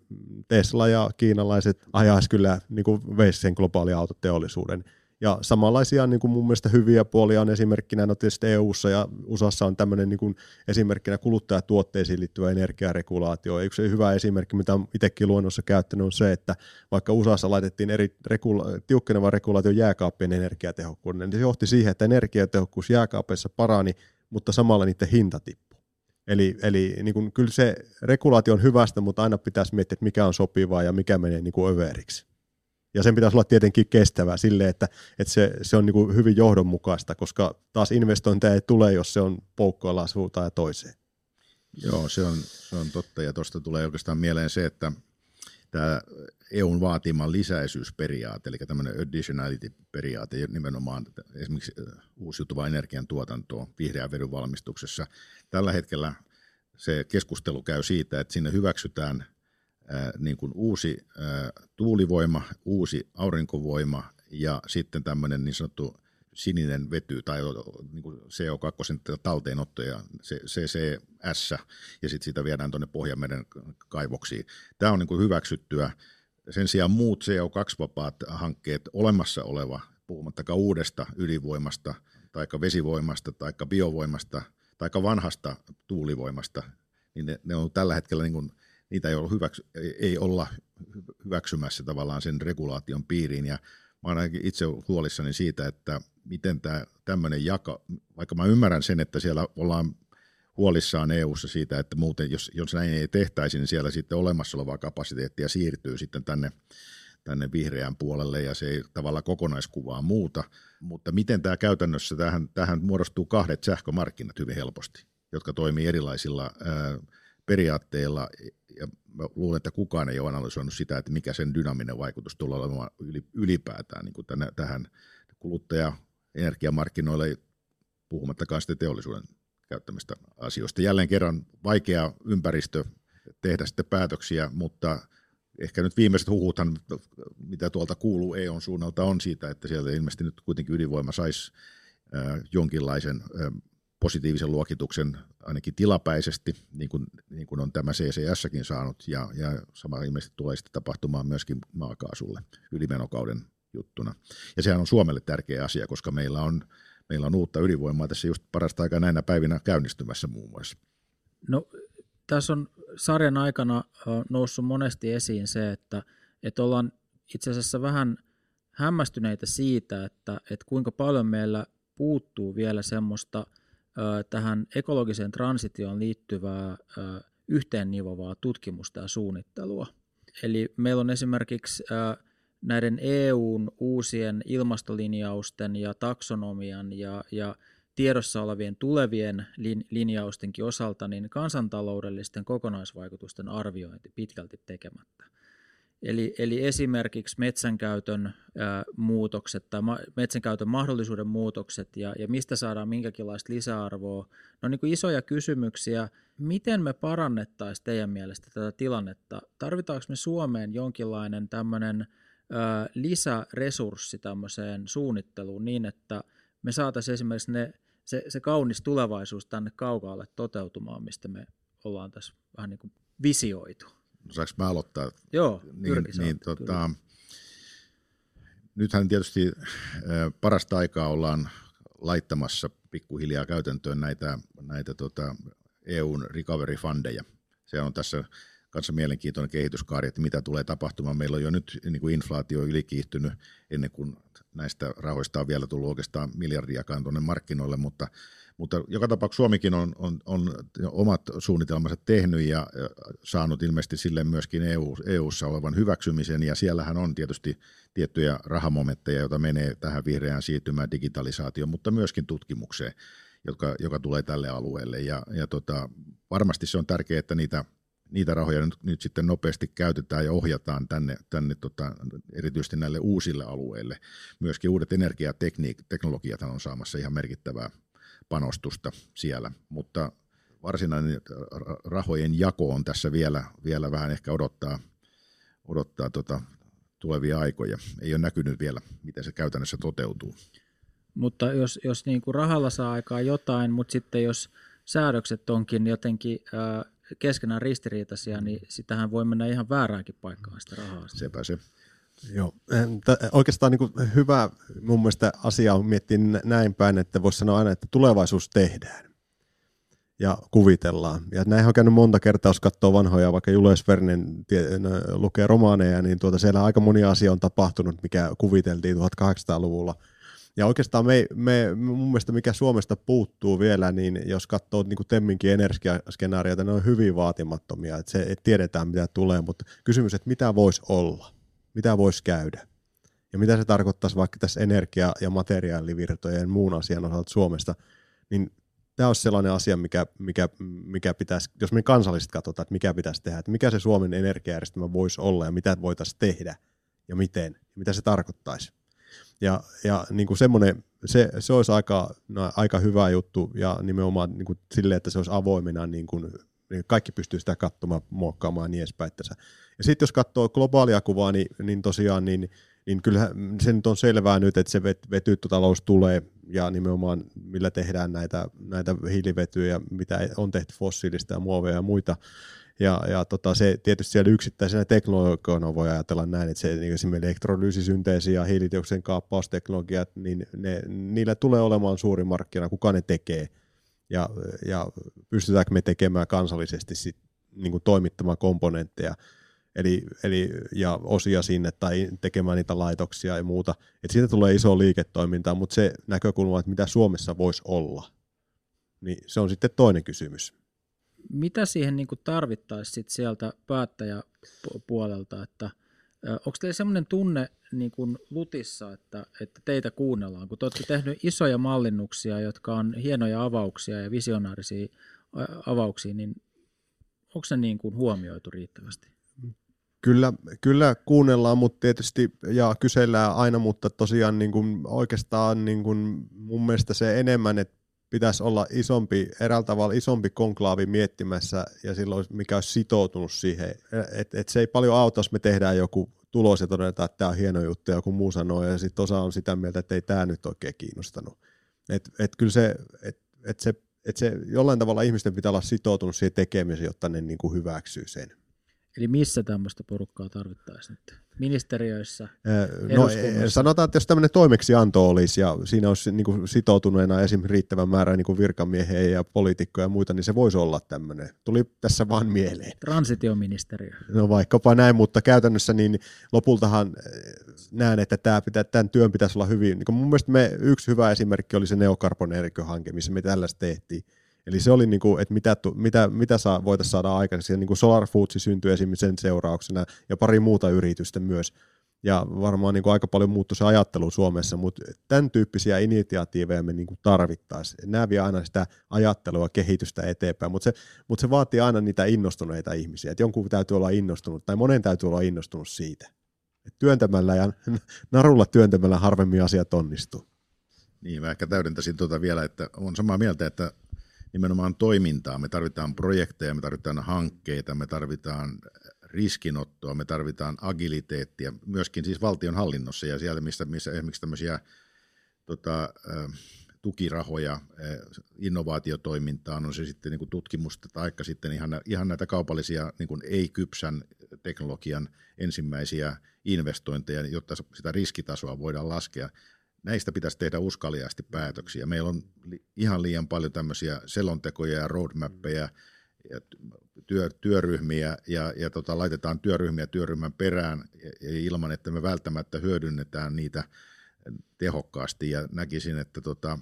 Tesla ja kiinalaiset ajaisi kyllä niin kuin veisi sen globaali autoteollisuuden. Ja samanlaisia niin kuin mun mielestä hyviä puolia on esimerkkinä, no tietysti EU-ssa ja USAssa on tämmöinen niin kuin esimerkkinä kuluttajatuotteisiin liittyvä energiaregulaatio. Yksi hyvä esimerkki, mitä itsekin luonnossa käyttänyt, on se, että vaikka USAssa laitettiin eri regula- tiukkeneva regulaatio jääkaappien energiatehokkuuden, niin se johti siihen, että energiatehokkuus jääkaapeissa parani, mutta samalla niiden hinta tippui. Eli, eli niin kuin, kyllä se regulaatio on hyvästä, mutta aina pitäisi miettiä, että mikä on sopivaa ja mikä menee niin kuin överiksi. Ja sen pitäisi olla tietenkin kestävää sille, että, että se, se on niin kuin hyvin johdonmukaista, koska taas investointeja ei tule, jos se on poukkoillaan suuntaan ja toiseen. Joo, se on, se on totta ja tuosta tulee oikeastaan mieleen se, että tämä EUn vaatima lisäisyysperiaate, eli tämmöinen additionality-periaate nimenomaan esimerkiksi uusiutuva energiantuotanto vihreän vedyn valmistuksessa. Tällä hetkellä se keskustelu käy siitä, että sinne hyväksytään niin kuin uusi tuulivoima, uusi aurinkovoima ja sitten tämmöinen niin sanottu sininen vety tai niin kuin CO2 talteenotto ja CCS ja sitten sitä viedään tuonne Pohjanmeren kaivoksiin. Tämä on niin kuin hyväksyttyä. Sen sijaan muut CO2-vapaat hankkeet, olemassa oleva, puhumattakaan uudesta ydinvoimasta, tai vesivoimasta, tai biovoimasta, tai vanhasta tuulivoimasta, niin ne, ne on tällä hetkellä niin kuin niitä ei, ollut hyväksy, ei olla hyväksymässä tavallaan sen regulaation piiriin. Ja mä olen itse huolissani siitä, että miten tämä tämmöinen jaka, vaikka mä ymmärrän sen, että siellä ollaan huolissaan EU-ssa siitä, että muuten jos, jos näin ei tehtäisi, niin siellä sitten olemassa olevaa kapasiteettia siirtyy sitten tänne, tänne vihreään puolelle ja se ei tavallaan kokonaiskuvaa muuta. Mutta miten tämä käytännössä, tähän, tähän muodostuu kahdet sähkömarkkinat hyvin helposti, jotka toimii erilaisilla ää, periaatteilla ja mä luulen, että kukaan ei ole analysoinut sitä, että mikä sen dynaaminen vaikutus tulee olemaan ylipäätään niin kuin tänne, tähän kuluttaja energiamarkkinoille, puhumattakaan sitten teollisuuden käyttämistä asioista. Jälleen kerran vaikea ympäristö tehdä sitten päätöksiä, mutta ehkä nyt viimeiset huhuthan, mitä tuolta kuuluu EUn suunnalta, on siitä, että sieltä ilmeisesti nyt kuitenkin ydinvoima saisi jonkinlaisen positiivisen luokituksen ainakin tilapäisesti, niin kuin, niin kuin on tämä CCSkin saanut, ja, ja sama ilmeisesti tulee sitten tapahtumaan myöskin maakaasulle ylimenokauden juttuna. Ja sehän on Suomelle tärkeä asia, koska meillä on, meillä on uutta ydinvoimaa tässä just parasta aikaa näinä päivinä käynnistymässä muun muassa. No tässä on sarjan aikana noussut monesti esiin se, että, että ollaan itse asiassa vähän hämmästyneitä siitä, että, että kuinka paljon meillä puuttuu vielä semmoista tähän ekologiseen transitioon liittyvää yhteennivovaa tutkimusta ja suunnittelua. Eli meillä on esimerkiksi näiden EUn uusien ilmastolinjausten ja taksonomian ja, ja tiedossa olevien tulevien linjaustenkin osalta niin kansantaloudellisten kokonaisvaikutusten arviointi pitkälti tekemättä. Eli, eli esimerkiksi metsänkäytön ää, muutokset tai ma, metsänkäytön mahdollisuuden muutokset ja, ja mistä saadaan minkäkinlaista lisäarvoa. No niin kuin isoja kysymyksiä. Miten me parannettaisiin teidän mielestä tätä tilannetta? Tarvitaanko me Suomeen jonkinlainen tämmöinen ää, lisäresurssi tämmöiseen suunnitteluun niin, että me saataisiin esimerkiksi ne, se, se kaunis tulevaisuus tänne kaukaalle toteutumaan, mistä me ollaan tässä vähän niin kuin visioitu? Saanko mä aloittaa? Joo, niin, niin, tota, nythän tietysti parasta aikaa ollaan laittamassa pikkuhiljaa käytäntöön näitä, näitä tota EUn recovery fundeja. Se on tässä kanssa mielenkiintoinen kehityskaari, että mitä tulee tapahtumaan. Meillä on jo nyt niin kuin inflaatio ylikiihtynyt ennen kuin näistä rahoista on vielä tullut oikeastaan miljardiakaan tuonne markkinoille, mutta mutta joka tapauksessa Suomikin on, on, on omat suunnitelmansa tehnyt ja saanut ilmeisesti sille myöskin EU, EU-ssa olevan hyväksymisen, ja siellähän on tietysti tiettyjä rahamomentteja, joita menee tähän vihreään siirtymään digitalisaatioon, mutta myöskin tutkimukseen, joka, joka tulee tälle alueelle. Ja, ja tota, varmasti se on tärkeää, että niitä, niitä rahoja nyt, nyt sitten nopeasti käytetään ja ohjataan tänne, tänne tota, erityisesti näille uusille alueille. Myöskin uudet energiateknologiat on saamassa ihan merkittävää panostusta siellä, mutta varsinainen rahojen jako on tässä vielä, vielä vähän ehkä odottaa, odottaa tota tulevia aikoja. Ei ole näkynyt vielä, miten se käytännössä toteutuu. Mutta jos, jos niin kuin rahalla saa aikaa jotain, mutta sitten jos säädökset onkin jotenkin keskenään ristiriitaisia, niin sitähän voi mennä ihan vääräänkin paikkaan sitä rahaa. Sepä se. Joo, oikeastaan niin hyvä mun mielestä asia on miettiä näin päin, että voisi sanoa aina, että tulevaisuus tehdään ja kuvitellaan. Ja näinhän on käynyt monta kertaa, jos katsoo vanhoja, vaikka Julius Vernen lukee romaaneja, niin tuota, siellä aika moni asia on tapahtunut, mikä kuviteltiin 1800-luvulla. Ja oikeastaan me, me, mun mielestä mikä Suomesta puuttuu vielä, niin jos katsoo niin kuin Temminkin energiaskenaarioita, ne on hyvin vaatimattomia, että, se, että tiedetään mitä tulee, mutta kysymys, että mitä voisi olla mitä voisi käydä. Ja mitä se tarkoittaisi vaikka tässä energia- ja materiaalivirtojen muun asian osalta Suomesta, niin tämä olisi sellainen asia, mikä, mikä, mikä pitäisi, jos me kansallisesti katsotaan, että mikä pitäisi tehdä, että mikä se Suomen energiajärjestelmä voisi olla ja mitä voitaisiin tehdä ja miten, ja mitä se tarkoittaisi. Ja, ja niin kuin semmoinen, se, se olisi aika, no, aika hyvä juttu ja nimenomaan niin kuin silleen, että se olisi avoimena, niin kuin, niin kaikki pystyy sitä katsomaan, muokkaamaan niin edespäin. Ja sitten jos katsoo globaalia kuvaa, niin, niin tosiaan niin, niin kyllähän se nyt on selvää nyt, että se vet, vetyttotalous tulee ja nimenomaan millä tehdään näitä, näitä hiilivetyjä, mitä on tehty fossiilista ja muoveja ja muita. Ja, ja tota, se tietysti siellä yksittäisenä teknologiana voi ajatella näin, että se, niin esimerkiksi elektrolyysisynteesi ja hiilidioksidin kaappausteknologiat, niin ne, niillä tulee olemaan suuri markkina, kuka ne tekee. Ja, ja pystytäänkö me tekemään kansallisesti sit, niin kuin toimittamaan komponentteja eli, eli, ja osia sinne tai tekemään niitä laitoksia ja muuta. Et siitä tulee iso liiketoiminta, mutta se näkökulma, että mitä Suomessa voisi olla, niin se on sitten toinen kysymys. Mitä siihen niin tarvittaisiin sit sieltä päättäjäpuolelta, että onko teillä sellainen tunne niin kuin Lutissa, että, että teitä kuunnellaan, kun te olette tehneet isoja mallinnuksia, jotka on hienoja avauksia ja visionaarisia avauksia, niin onko se niin kuin huomioitu riittävästi? Kyllä, kyllä kuunnellaan, mutta tietysti ja kysellään aina, mutta tosiaan niin kuin oikeastaan niin kuin mun mielestä se enemmän, että pitäisi olla isompi, eräällä tavalla isompi konklaavi miettimässä ja silloin mikä olisi sitoutunut siihen. Et, et se ei paljon auta, jos me tehdään joku tulos ja todetaan, että tämä on hieno juttu ja joku muu sanoo ja sitten osa on sitä mieltä, että ei tämä nyt oikein kiinnostanut. Et, et kyllä se, et, et se, et se jollain tavalla ihmisten pitää olla sitoutunut siihen tekemiseen, jotta ne niin kuin hyväksyy sen. Eli missä tämmöistä porukkaa tarvittaisiin nyt? Ministeriöissä? No sanotaan, että jos tämmöinen toimeksianto olisi ja siinä olisi niin kuin sitoutuneena esimerkiksi riittävän määrä niin kuin virkamiehiä ja poliitikkoja ja muita, niin se voisi olla tämmöinen. Tuli tässä vaan mieleen. Transitioministeriö. No vaikkapa näin, mutta käytännössä niin lopultahan näen, että tämä pitää, tämän työn pitäisi olla hyvin. Niin mun mielestä me, yksi hyvä esimerkki oli se Neocarbon hanke missä me tällaista tehtiin Eli se oli, niin kuin, että mitä, mitä, mitä saa, voitaisiin saada aikaiseksi. Niin kuin Solar Foodsi syntyi esimerkiksi sen seurauksena ja pari muuta yritystä myös. Ja varmaan niin kuin aika paljon muuttui se ajattelu Suomessa, mutta tämän tyyppisiä initiatiiveja me niin tarvittaisiin. Nämä vie aina sitä ajattelua, kehitystä eteenpäin, mutta se, mutta se vaatii aina niitä innostuneita ihmisiä. Että jonkun täytyy olla innostunut, tai monen täytyy olla innostunut siitä. Et työntämällä ja *laughs* narulla työntämällä harvemmin asiat onnistuu. Niin, mä ehkä täydentäisin tuota vielä, että on samaa mieltä, että nimenomaan toimintaa. Me tarvitaan projekteja, me tarvitaan hankkeita, me tarvitaan riskinottoa, me tarvitaan agiliteettia, myöskin siis valtion hallinnossa ja siellä, missä, missä esimerkiksi tämmöisiä tota, tukirahoja innovaatiotoimintaan, on se sitten niin tutkimusta tai sitten ihan, ihan näitä kaupallisia niin ei-kypsän teknologian ensimmäisiä investointeja, jotta sitä riskitasoa voidaan laskea näistä pitäisi tehdä uskaliaasti päätöksiä. Meillä on ihan liian paljon tämmöisiä selontekoja ja roadmappeja ja työ, työryhmiä ja, ja tota, laitetaan työryhmiä työryhmän perään ilman, että me välttämättä hyödynnetään niitä tehokkaasti ja näkisin, että tota,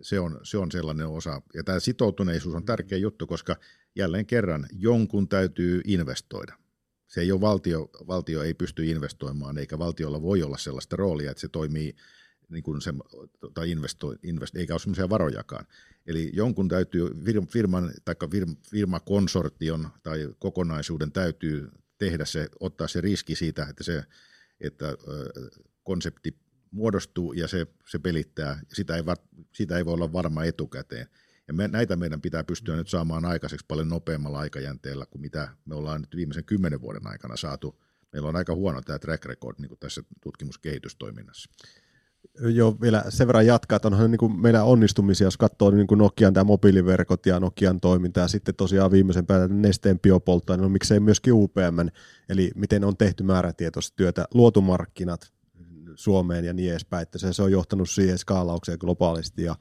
se, on, se on sellainen osa. Ja tämä sitoutuneisuus on tärkeä juttu, koska jälleen kerran jonkun täytyy investoida. Se ei ole valtio, valtio ei pysty investoimaan, eikä valtiolla voi olla sellaista roolia, että se toimii niin kuin se, tai investoi, invest, eikä ole sellaisia varojakaan. Eli jonkun täytyy, firman tai firmakonsortion tai kokonaisuuden täytyy tehdä se, ottaa se riski siitä, että se että konsepti muodostuu ja se, se pelittää. Sitä ei, sitä ei voi olla varma etukäteen. Ja me, näitä meidän pitää pystyä nyt saamaan aikaiseksi paljon nopeammalla aikajänteellä kuin mitä me ollaan nyt viimeisen kymmenen vuoden aikana saatu. Meillä on aika huono tämä track record niin kuin tässä tutkimuskehitystoiminnassa jo vielä sen verran jatkaa, että onhan niin kuin meillä onnistumisia, jos katsoo niin kuin Nokian tämä mobiiliverkot ja Nokian toiminta ja sitten tosiaan viimeisen päällä Nesteen biopolttoaine, no miksei myöskin UPM, eli miten on tehty määrätietoista työtä, luotu markkinat Suomeen ja niin edespäin, että se, se on johtanut siihen skaalaukseen globaalisti ja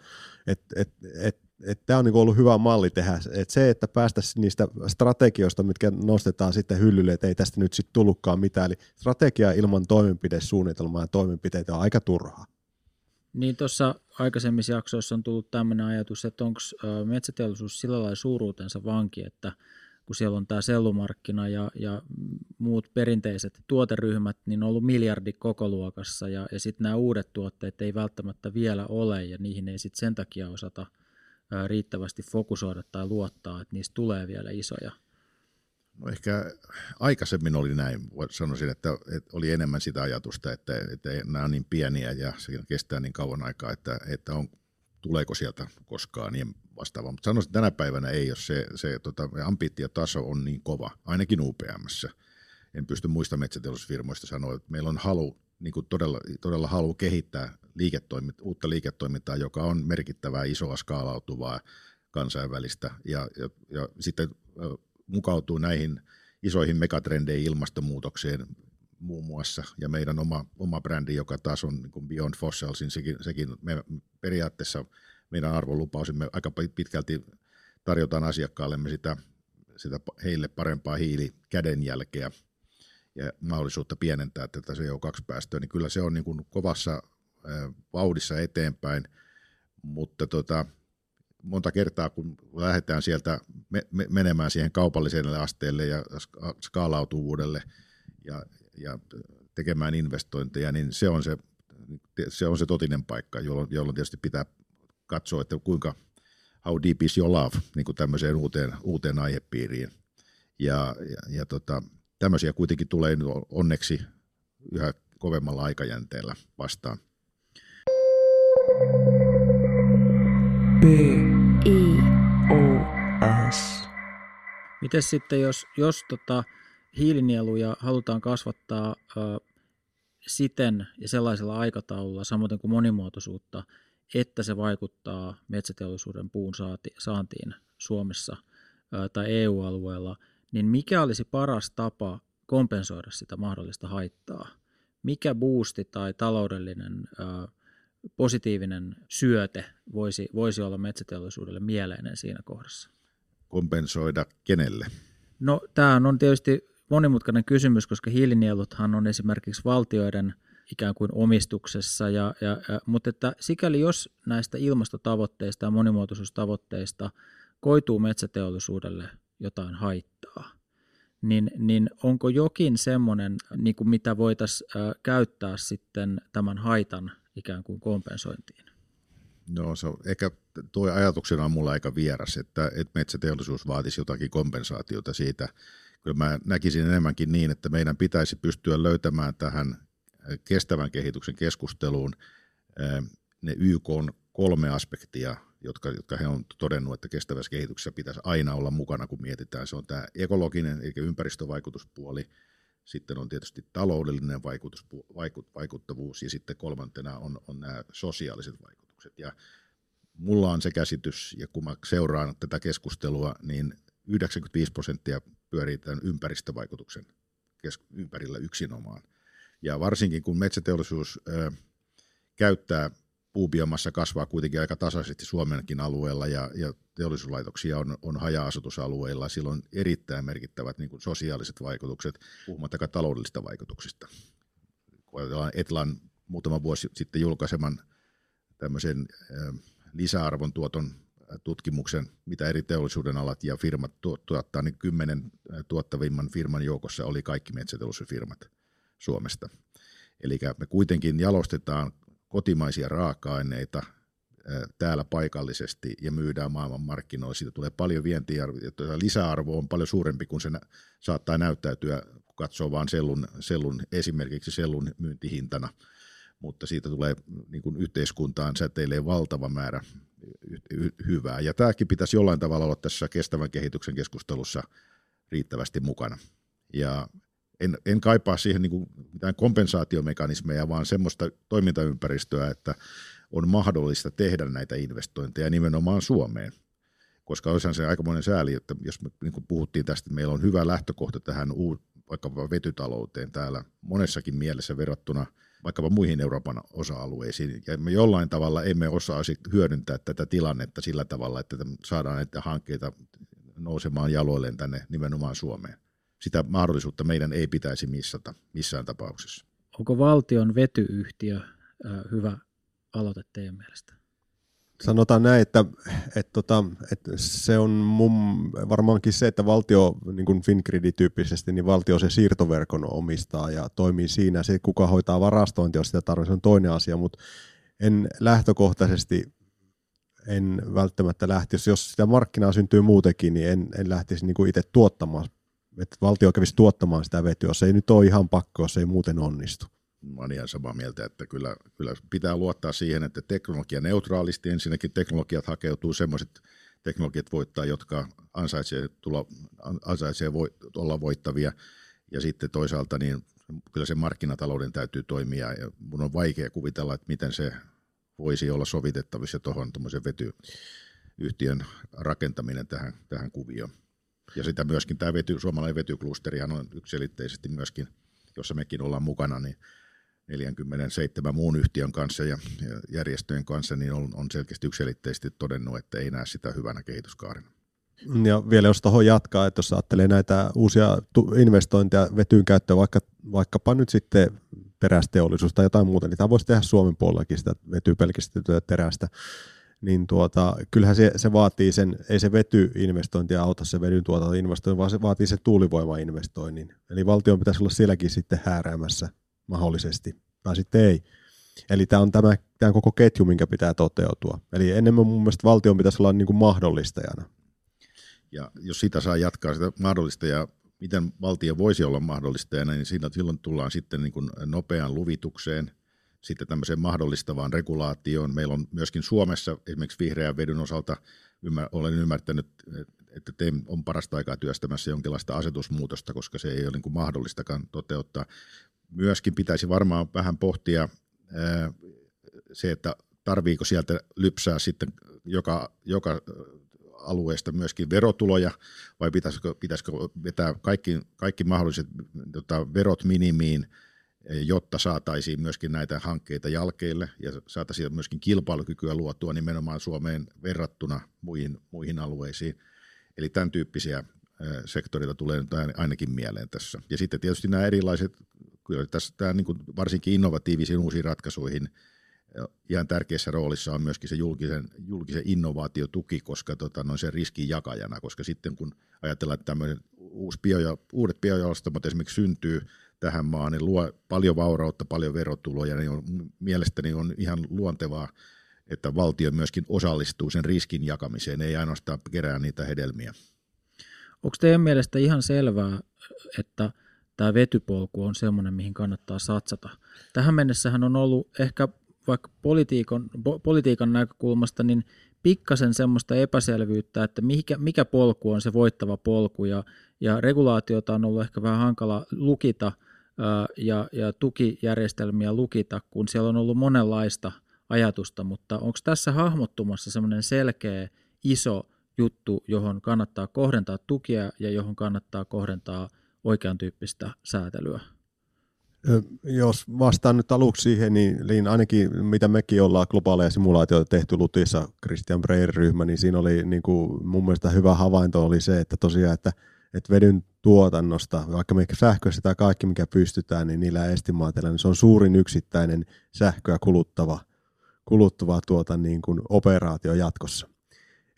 et, et, et, et tämä on niin ollut hyvä malli tehdä. Et se, että päästäisiin niistä strategioista, mitkä nostetaan sitten hyllylle, että ei tästä nyt sitten tullutkaan mitään. Eli strategia ilman toimenpidesuunnitelmaa ja toimenpiteitä on aika turhaa. Niin tuossa aikaisemmissa jaksoissa on tullut tämmöinen ajatus, että onko metsäteollisuus sillä lailla suuruutensa vanki, että kun siellä on tämä sellumarkkina ja, ja muut perinteiset tuoteryhmät, niin on ollut miljardi kokoluokassa ja, ja sitten nämä uudet tuotteet ei välttämättä vielä ole ja niihin ei sitten sen takia osata riittävästi fokusoida tai luottaa, että niistä tulee vielä isoja. No ehkä aikaisemmin oli näin, sanoisin, että, että oli enemmän sitä ajatusta, että, että nämä on niin pieniä ja se kestää niin kauan aikaa, että, että on, tuleeko sieltä koskaan niin vastaavaa. Mutta sanoisin, että tänä päivänä ei, jos se, se tota, ambitiotaso on niin kova, ainakin UPMssä. En pysty muista metsäteollisuusfirmoista sanoa, että meillä on halu, niin kuin todella, todella halu kehittää liiketoiminta, uutta liiketoimintaa, joka on merkittävää, isoa, skaalautuvaa, kansainvälistä ja, ja, ja sitten mukautuu näihin isoihin megatrendeihin ilmastonmuutokseen muun muassa, ja meidän oma, oma brändi, joka taas on niin Beyond Fossils, niin sekin, sekin me periaatteessa meidän arvolupausimme aika pitkälti tarjotaan asiakkaallemme sitä, sitä heille parempaa hiilikädenjälkeä ja mahdollisuutta pienentää tätä CO2-päästöä, niin kyllä se on niin kuin kovassa vauhdissa eteenpäin, mutta tota, monta kertaa, kun lähdetään sieltä me, me, menemään siihen kaupalliselle asteelle ja skaalautuvuudelle ja, ja tekemään investointeja, niin se on se, se, on se totinen paikka, jolloin, jolloin tietysti pitää katsoa, että kuinka how deep is your love niin kuin tämmöiseen uuteen, uuteen aihepiiriin. Ja, ja, ja tota, tämmöisiä kuitenkin tulee onneksi yhä kovemmalla aikajänteellä vastaan. B. I. O. S. Miten sitten, jos, jos tota, hiilinieluja halutaan kasvattaa ö, siten ja sellaisella aikataululla, samoin kuin monimuotoisuutta, että se vaikuttaa metsäteollisuuden puun saati, saantiin Suomessa ö, tai EU-alueella, niin mikä olisi paras tapa kompensoida sitä mahdollista haittaa? Mikä boosti tai taloudellinen ää, positiivinen syöte voisi, voisi olla metsäteollisuudelle mieleinen siinä kohdassa? Kompensoida kenelle? No tämä on tietysti monimutkainen kysymys, koska hiilinieluthan on esimerkiksi valtioiden ikään kuin omistuksessa, ja, ja, ja, mutta että sikäli jos näistä ilmastotavoitteista ja monimuotoisuustavoitteista koituu metsäteollisuudelle jotain haittaa, niin, niin onko jokin semmoinen, niin kuin mitä voitaisiin käyttää sitten tämän haitan ikään kuin kompensointiin? No se on, ehkä tuo ajatuksena on mulla aika vieras, että, että metsäteollisuus vaatisi jotakin kompensaatiota siitä. Kyllä mä näkisin enemmänkin niin, että meidän pitäisi pystyä löytämään tähän kestävän kehityksen keskusteluun ne YK on kolme aspektia, jotka, jotka he on todennut, että kestävässä kehityksessä pitäisi aina olla mukana, kun mietitään. Se on tämä ekologinen eli ympäristövaikutuspuoli, sitten on tietysti taloudellinen vaikutus, vaikut, vaikuttavuus ja sitten kolmantena on, on nämä sosiaaliset vaikutukset. Ja mulla on se käsitys, ja kun mä seuraan tätä keskustelua, niin 95 prosenttia pyörii tämän ympäristövaikutuksen ympärillä yksinomaan. Ja varsinkin kun metsäteollisuus ö, käyttää puubiomassa kasvaa kuitenkin aika tasaisesti Suomenkin alueella ja, ja teollisuuslaitoksia on, on haja-asutusalueilla. Sillä on erittäin merkittävät niin kuin sosiaaliset vaikutukset, puhumattakaan taloudellisista vaikutuksista. Kun Etlan muutama vuosi sitten julkaiseman tämmöisen lisäarvon tuoton tutkimuksen, mitä eri teollisuuden alat ja firmat tuottaa, niin kymmenen tuottavimman firman joukossa oli kaikki metsäteollisuusfirmat Suomesta. Eli me kuitenkin jalostetaan kotimaisia raaka-aineita täällä paikallisesti ja myydään maailman markkinoilla. Siitä tulee paljon vientiä, lisäarvo on paljon suurempi kuin se saattaa näyttäytyä, kun katsoo vain sellun, sellun, esimerkiksi sellun myyntihintana, mutta siitä tulee niin kuin yhteiskuntaan säteilee valtava määrä hyvää. Ja tämäkin pitäisi jollain tavalla olla tässä kestävän kehityksen keskustelussa riittävästi mukana. Ja en, en kaipaa siihen niin kuin mitään kompensaatiomekanismeja, vaan semmoista toimintaympäristöä, että on mahdollista tehdä näitä investointeja nimenomaan Suomeen. Koska olisihan se aikamoinen sääli, että jos me niin kuin puhuttiin tästä, että meillä on hyvä lähtökohta tähän vaikkapa vetytalouteen täällä monessakin mielessä verrattuna vaikkapa muihin Euroopan osa-alueisiin, ja me jollain tavalla emme osaisi hyödyntää tätä tilannetta sillä tavalla, että saadaan näitä hankkeita nousemaan jaloilleen tänne nimenomaan Suomeen sitä mahdollisuutta meidän ei pitäisi missata missään tapauksessa. Onko valtion vetyyhtiö hyvä aloite teidän mielestä? Sanotaan näin, että, että, tota, että se on mun, varmaankin se, että valtio, niin kuin Fingrid-tyyppisesti, niin valtio se siirtoverkon omistaa ja toimii siinä. Se, kuka hoitaa varastointia, jos sitä tarvitsee, on toinen asia, mutta en lähtökohtaisesti en välttämättä lähtisi, jos sitä markkinaa syntyy muutenkin, niin en, en lähtisi niin kuin itse tuottamaan että valtio kävisi tuottamaan sitä vetyä. Se ei nyt ole ihan pakko, jos ei muuten onnistu. Mä olen ihan samaa mieltä, että kyllä, kyllä pitää luottaa siihen, että teknologia neutraalisti, ensinnäkin teknologiat hakeutuu semmoiset teknologiat voittaa, jotka ansaitsee, tulla, ansaitsee voi, olla voittavia, ja sitten toisaalta niin kyllä se markkinatalouden täytyy toimia, ja mun on vaikea kuvitella, että miten se voisi olla sovitettavissa tuohon vetyyhtiön rakentaminen tähän, tähän kuvioon. Ja sitä myöskin tämä vety, suomalainen vetyklusterihan on yksilitteisesti myöskin, jossa mekin ollaan mukana, niin 47 muun yhtiön kanssa ja, järjestöjen kanssa, niin on, on selkeästi yksilitteisesti todennut, että ei näe sitä hyvänä kehityskaarena. Ja vielä jos tuohon jatkaa, että jos ajattelee näitä uusia investointeja vetyyn käyttöön, vaikka, vaikkapa nyt sitten terästeollisuus tai jotain muuta, niin tämä voisi tehdä Suomen puolellakin sitä vetypelkistettyä terästä niin tuota, kyllähän se, se vaatii sen, ei se vetyinvestointi auta se vedyn tuotantoinvestointi, vaan se vaatii se tuulivoimainvestoinnin. Eli valtion pitäisi olla sielläkin sitten hääräämässä mahdollisesti, tai sitten ei. Eli tämä on tämä, tämä koko ketju, minkä pitää toteutua. Eli enemmän mun mielestä valtion pitäisi olla niin kuin mahdollistajana. Ja jos sitä saa jatkaa sitä mahdollistajaa, miten valtio voisi olla mahdollistajana, niin silloin tullaan sitten niin kuin nopean luvitukseen – sitten tämmöiseen mahdollistavaan regulaatioon. Meillä on myöskin Suomessa esimerkiksi vihreän vedyn osalta, ymmär, olen ymmärtänyt, että TEM on parasta aikaa työstämässä jonkinlaista asetusmuutosta, koska se ei ole niin kuin mahdollistakaan toteuttaa. Myöskin pitäisi varmaan vähän pohtia ää, se, että tarviiko sieltä lypsää sitten joka, joka alueesta myöskin verotuloja, vai pitäisikö, pitäisikö vetää kaikki, kaikki mahdolliset tota, verot minimiin, jotta saataisiin myöskin näitä hankkeita jälkeille ja saataisiin myöskin kilpailukykyä luotua nimenomaan Suomeen verrattuna muihin, muihin alueisiin. Eli tämän tyyppisiä sektorilla tulee nyt ainakin mieleen tässä. Ja sitten tietysti nämä erilaiset, kyllä tässä tämä niin varsinkin innovatiivisiin uusiin ratkaisuihin ihan tärkeässä roolissa on myöskin se julkisen, julkisen innovaatiotuki, koska tota, noin se riskin jakajana, koska sitten kun ajatellaan, että tämmöinen uusi bio, uudet biojalostamot esimerkiksi syntyy tähän maahan, niin luo paljon vaurautta, paljon verotuloja, niin on, mielestäni on ihan luontevaa, että valtio myöskin osallistuu sen riskin jakamiseen, ei ainoastaan kerää niitä hedelmiä. Onko teidän mielestä ihan selvää, että tämä vetypolku on semmoinen, mihin kannattaa satsata? Tähän mennessähän on ollut ehkä vaikka politiikan, politiikan näkökulmasta, niin pikkasen semmoista epäselvyyttä, että mikä, mikä polku on se voittava polku, ja, ja regulaatiota on ollut ehkä vähän hankala lukita ja, ja tukijärjestelmiä lukita, kun siellä on ollut monenlaista ajatusta, mutta onko tässä hahmottumassa semmoinen selkeä, iso juttu, johon kannattaa kohdentaa tukia ja johon kannattaa kohdentaa oikean tyyppistä säätelyä? Jos vastaan nyt aluksi siihen, niin, niin ainakin mitä mekin ollaan globaaleja simulaatioita tehty Lutissa, Christian Breyer-ryhmä, niin siinä oli niin kuin, mun mielestä hyvä havainto oli se, että tosiaan, että, että vedyn tuotannosta, vaikka me sähköistetään kaikki, mikä pystytään, niin niillä estimaateilla, niin se on suurin yksittäinen sähköä kuluttava, kuluttava tuota, niin kuin operaatio jatkossa.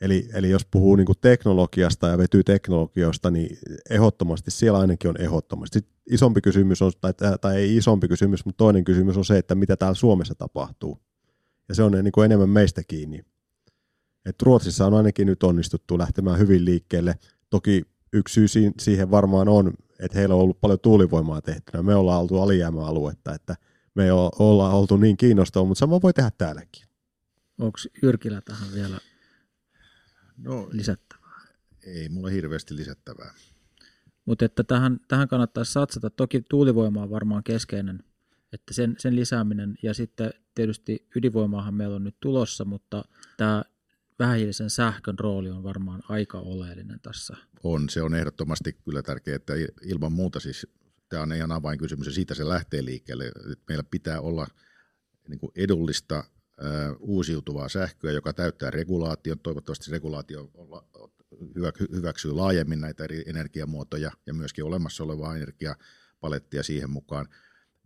Eli, eli jos puhuu niin teknologiasta ja vetyteknologioista, niin ehdottomasti siellä ainakin on ehdottomasti. Sitten isompi kysymys on, tai, tai ei isompi kysymys, mutta toinen kysymys on se, että mitä täällä Suomessa tapahtuu. Ja se on niin kuin enemmän meistä kiinni. Et Ruotsissa on ainakin nyt onnistuttu lähtemään hyvin liikkeelle. Toki yksi syy siihen varmaan on, että heillä on ollut paljon tuulivoimaa tehtynä. Me ollaan oltu alijäämäaluetta, että me ei olla oltu niin kiinnostavaa, mutta sama voi tehdä täälläkin. Onko Jyrkilä tähän vielä no, lisättävää? Ei mulla hirveästi lisättävää. Mutta että tähän, tähän kannattaisi satsata. Toki tuulivoima on varmaan keskeinen, että sen, sen lisääminen ja sitten tietysti ydinvoimaahan meillä on nyt tulossa, mutta tämä vähähiilisen sähkön rooli on varmaan aika oleellinen tässä. On, se on ehdottomasti kyllä tärkeää, että ilman muuta siis tämä on ihan avainkysymys ja siitä se lähtee liikkeelle. Meillä pitää olla niin kuin edullista uusiutuvaa sähköä, joka täyttää regulaation. Toivottavasti regulaatio hyväksyy laajemmin näitä eri energiamuotoja ja myöskin olemassa olevaa energiapalettia siihen mukaan,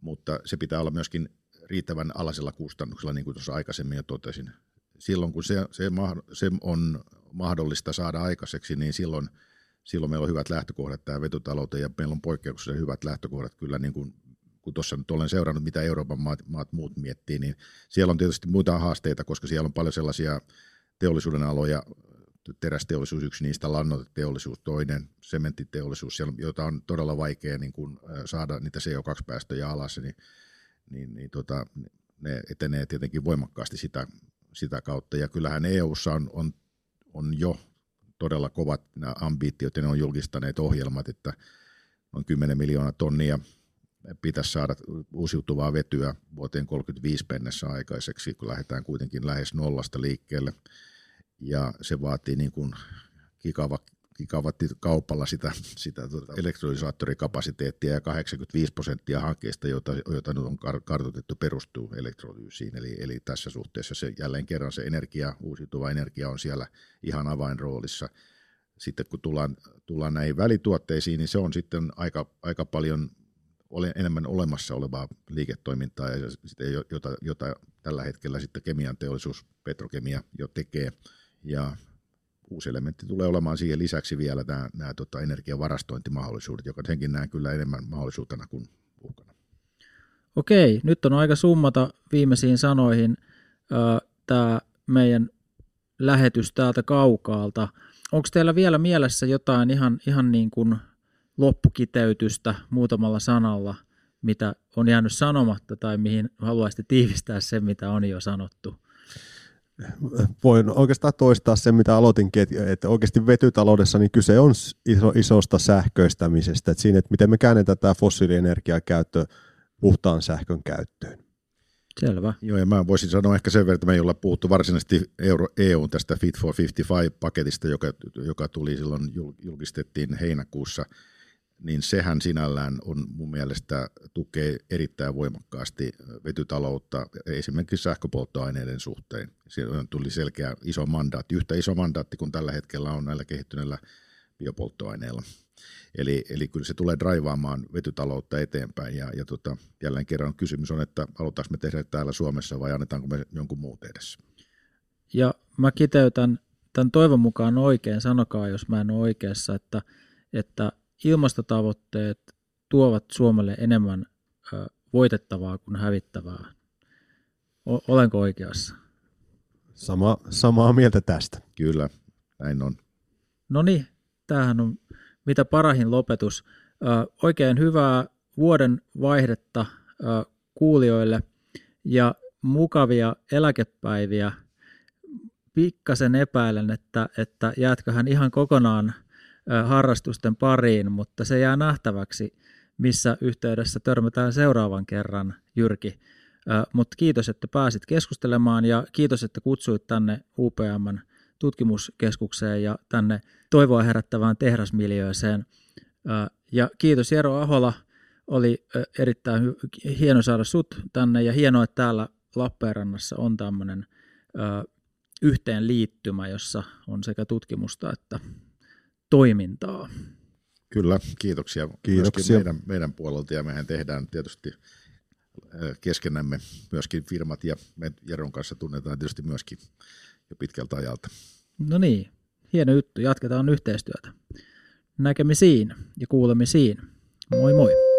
mutta se pitää olla myöskin riittävän alasella kustannuksella, niin kuin tuossa aikaisemmin jo totesin. Silloin kun se, se, se on mahdollista saada aikaiseksi, niin silloin, silloin meillä on hyvät lähtökohdat tähän vetytalouteen ja meillä on poikkeuksellisen hyvät lähtökohdat kyllä niin kuin kun tuossa nyt olen seurannut, mitä Euroopan maat, maat muut miettii, niin siellä on tietysti muita haasteita, koska siellä on paljon sellaisia teollisuuden aloja, terästeollisuus yksi niistä, lannoiteteollisuus toinen, sementtiteollisuus, jota on todella vaikea niin kuin, saada niitä CO2-päästöjä alas, niin, niin, niin tota, ne etenee tietenkin voimakkaasti sitä, sitä kautta. Ja kyllähän EU:ssa on, on, on jo todella kovat nämä ambitiot ja ne on julkistaneet ohjelmat, että on 10 miljoonaa tonnia pitäisi saada uusiutuvaa vetyä vuoteen 35 mennessä aikaiseksi, kun lähdetään kuitenkin lähes nollasta liikkeelle. Ja se vaatii niin kuin kikava, kaupalla sitä, sitä tuota elektrolysaattorikapasiteettia ja 85 prosenttia hankkeista, joita, joita nyt on kartoitettu, perustuu elektrolyysiin. Eli, eli tässä suhteessa se, jälleen kerran se energia, uusiutuva energia on siellä ihan avainroolissa. Sitten kun tullaan, tullaan näihin välituotteisiin, niin se on sitten aika, aika paljon ole enemmän olemassa olevaa liiketoimintaa, ja sitä, jota, jota tällä hetkellä sitten kemian teollisuus, petrokemia jo tekee. Ja uusi elementti tulee olemaan siihen lisäksi vielä nämä, nämä tota, energiavarastointimahdollisuudet, joka senkin näen kyllä enemmän mahdollisuutena kuin uhkana. Okei, nyt on aika summata viimeisiin sanoihin tämä meidän lähetys täältä kaukaalta. Onko teillä vielä mielessä jotain ihan, ihan niin kuin loppukiteytystä muutamalla sanalla, mitä on jäänyt sanomatta tai mihin haluaisitte tiivistää sen, mitä on jo sanottu? Voin oikeastaan toistaa sen, mitä aloitinkin, että, että oikeasti vetytaloudessa niin kyse on iso, isosta sähköistämisestä, että siinä, että miten me käännetään tämä fossiilienergian käyttö puhtaan sähkön käyttöön. Selvä. Joo, ja mä voisin sanoa ehkä sen verran, että me ei olla puhuttu varsinaisesti Euro, EUn tästä Fit for 55-paketista, joka, joka tuli silloin, julkistettiin heinäkuussa, niin sehän sinällään on mun mielestä tukee erittäin voimakkaasti vetytaloutta esimerkiksi sähköpolttoaineiden suhteen. Siellä tuli selkeä iso mandaatti, yhtä iso mandaatti kuin tällä hetkellä on näillä kehittyneillä biopolttoaineilla. Eli, eli kyllä se tulee draivaamaan vetytaloutta eteenpäin ja, ja tota, jälleen kerran kysymys on, että halutaanko me tehdä täällä Suomessa vai annetaanko me jonkun muun edessä. Ja mä kiteytän tämän toivon mukaan oikein, sanokaa jos mä en ole oikeassa, että, että ilmastotavoitteet tuovat Suomelle enemmän voitettavaa kuin hävittävää. Olenko oikeassa? Sama, samaa mieltä tästä. Kyllä, näin on. No niin, tämähän on mitä parahin lopetus. Ö, oikein hyvää vuoden vaihdetta ö, kuulijoille ja mukavia eläkepäiviä. Pikkasen epäilen, että, että jäätköhän ihan kokonaan harrastusten pariin, mutta se jää nähtäväksi, missä yhteydessä törmätään seuraavan kerran, Jyrki. Mutta kiitos, että pääsit keskustelemaan ja kiitos, että kutsuit tänne UPMn tutkimuskeskukseen ja tänne toivoa herättävään tehdasmiljööseen. Ja kiitos Jero Ahola, oli erittäin hieno saada sut tänne ja hienoa, että täällä Lappeenrannassa on tämmöinen yhteenliittymä, jossa on sekä tutkimusta että toimintaa. Kyllä, kiitoksia, kiitoksia. meidän, meidän puolelta ja mehän tehdään tietysti keskenämme myöskin firmat ja me Jeron kanssa tunnetaan tietysti myöskin jo pitkältä ajalta. No niin, hieno juttu. Jatketaan yhteistyötä. Näkemisiin ja kuulemisiin. Moi moi.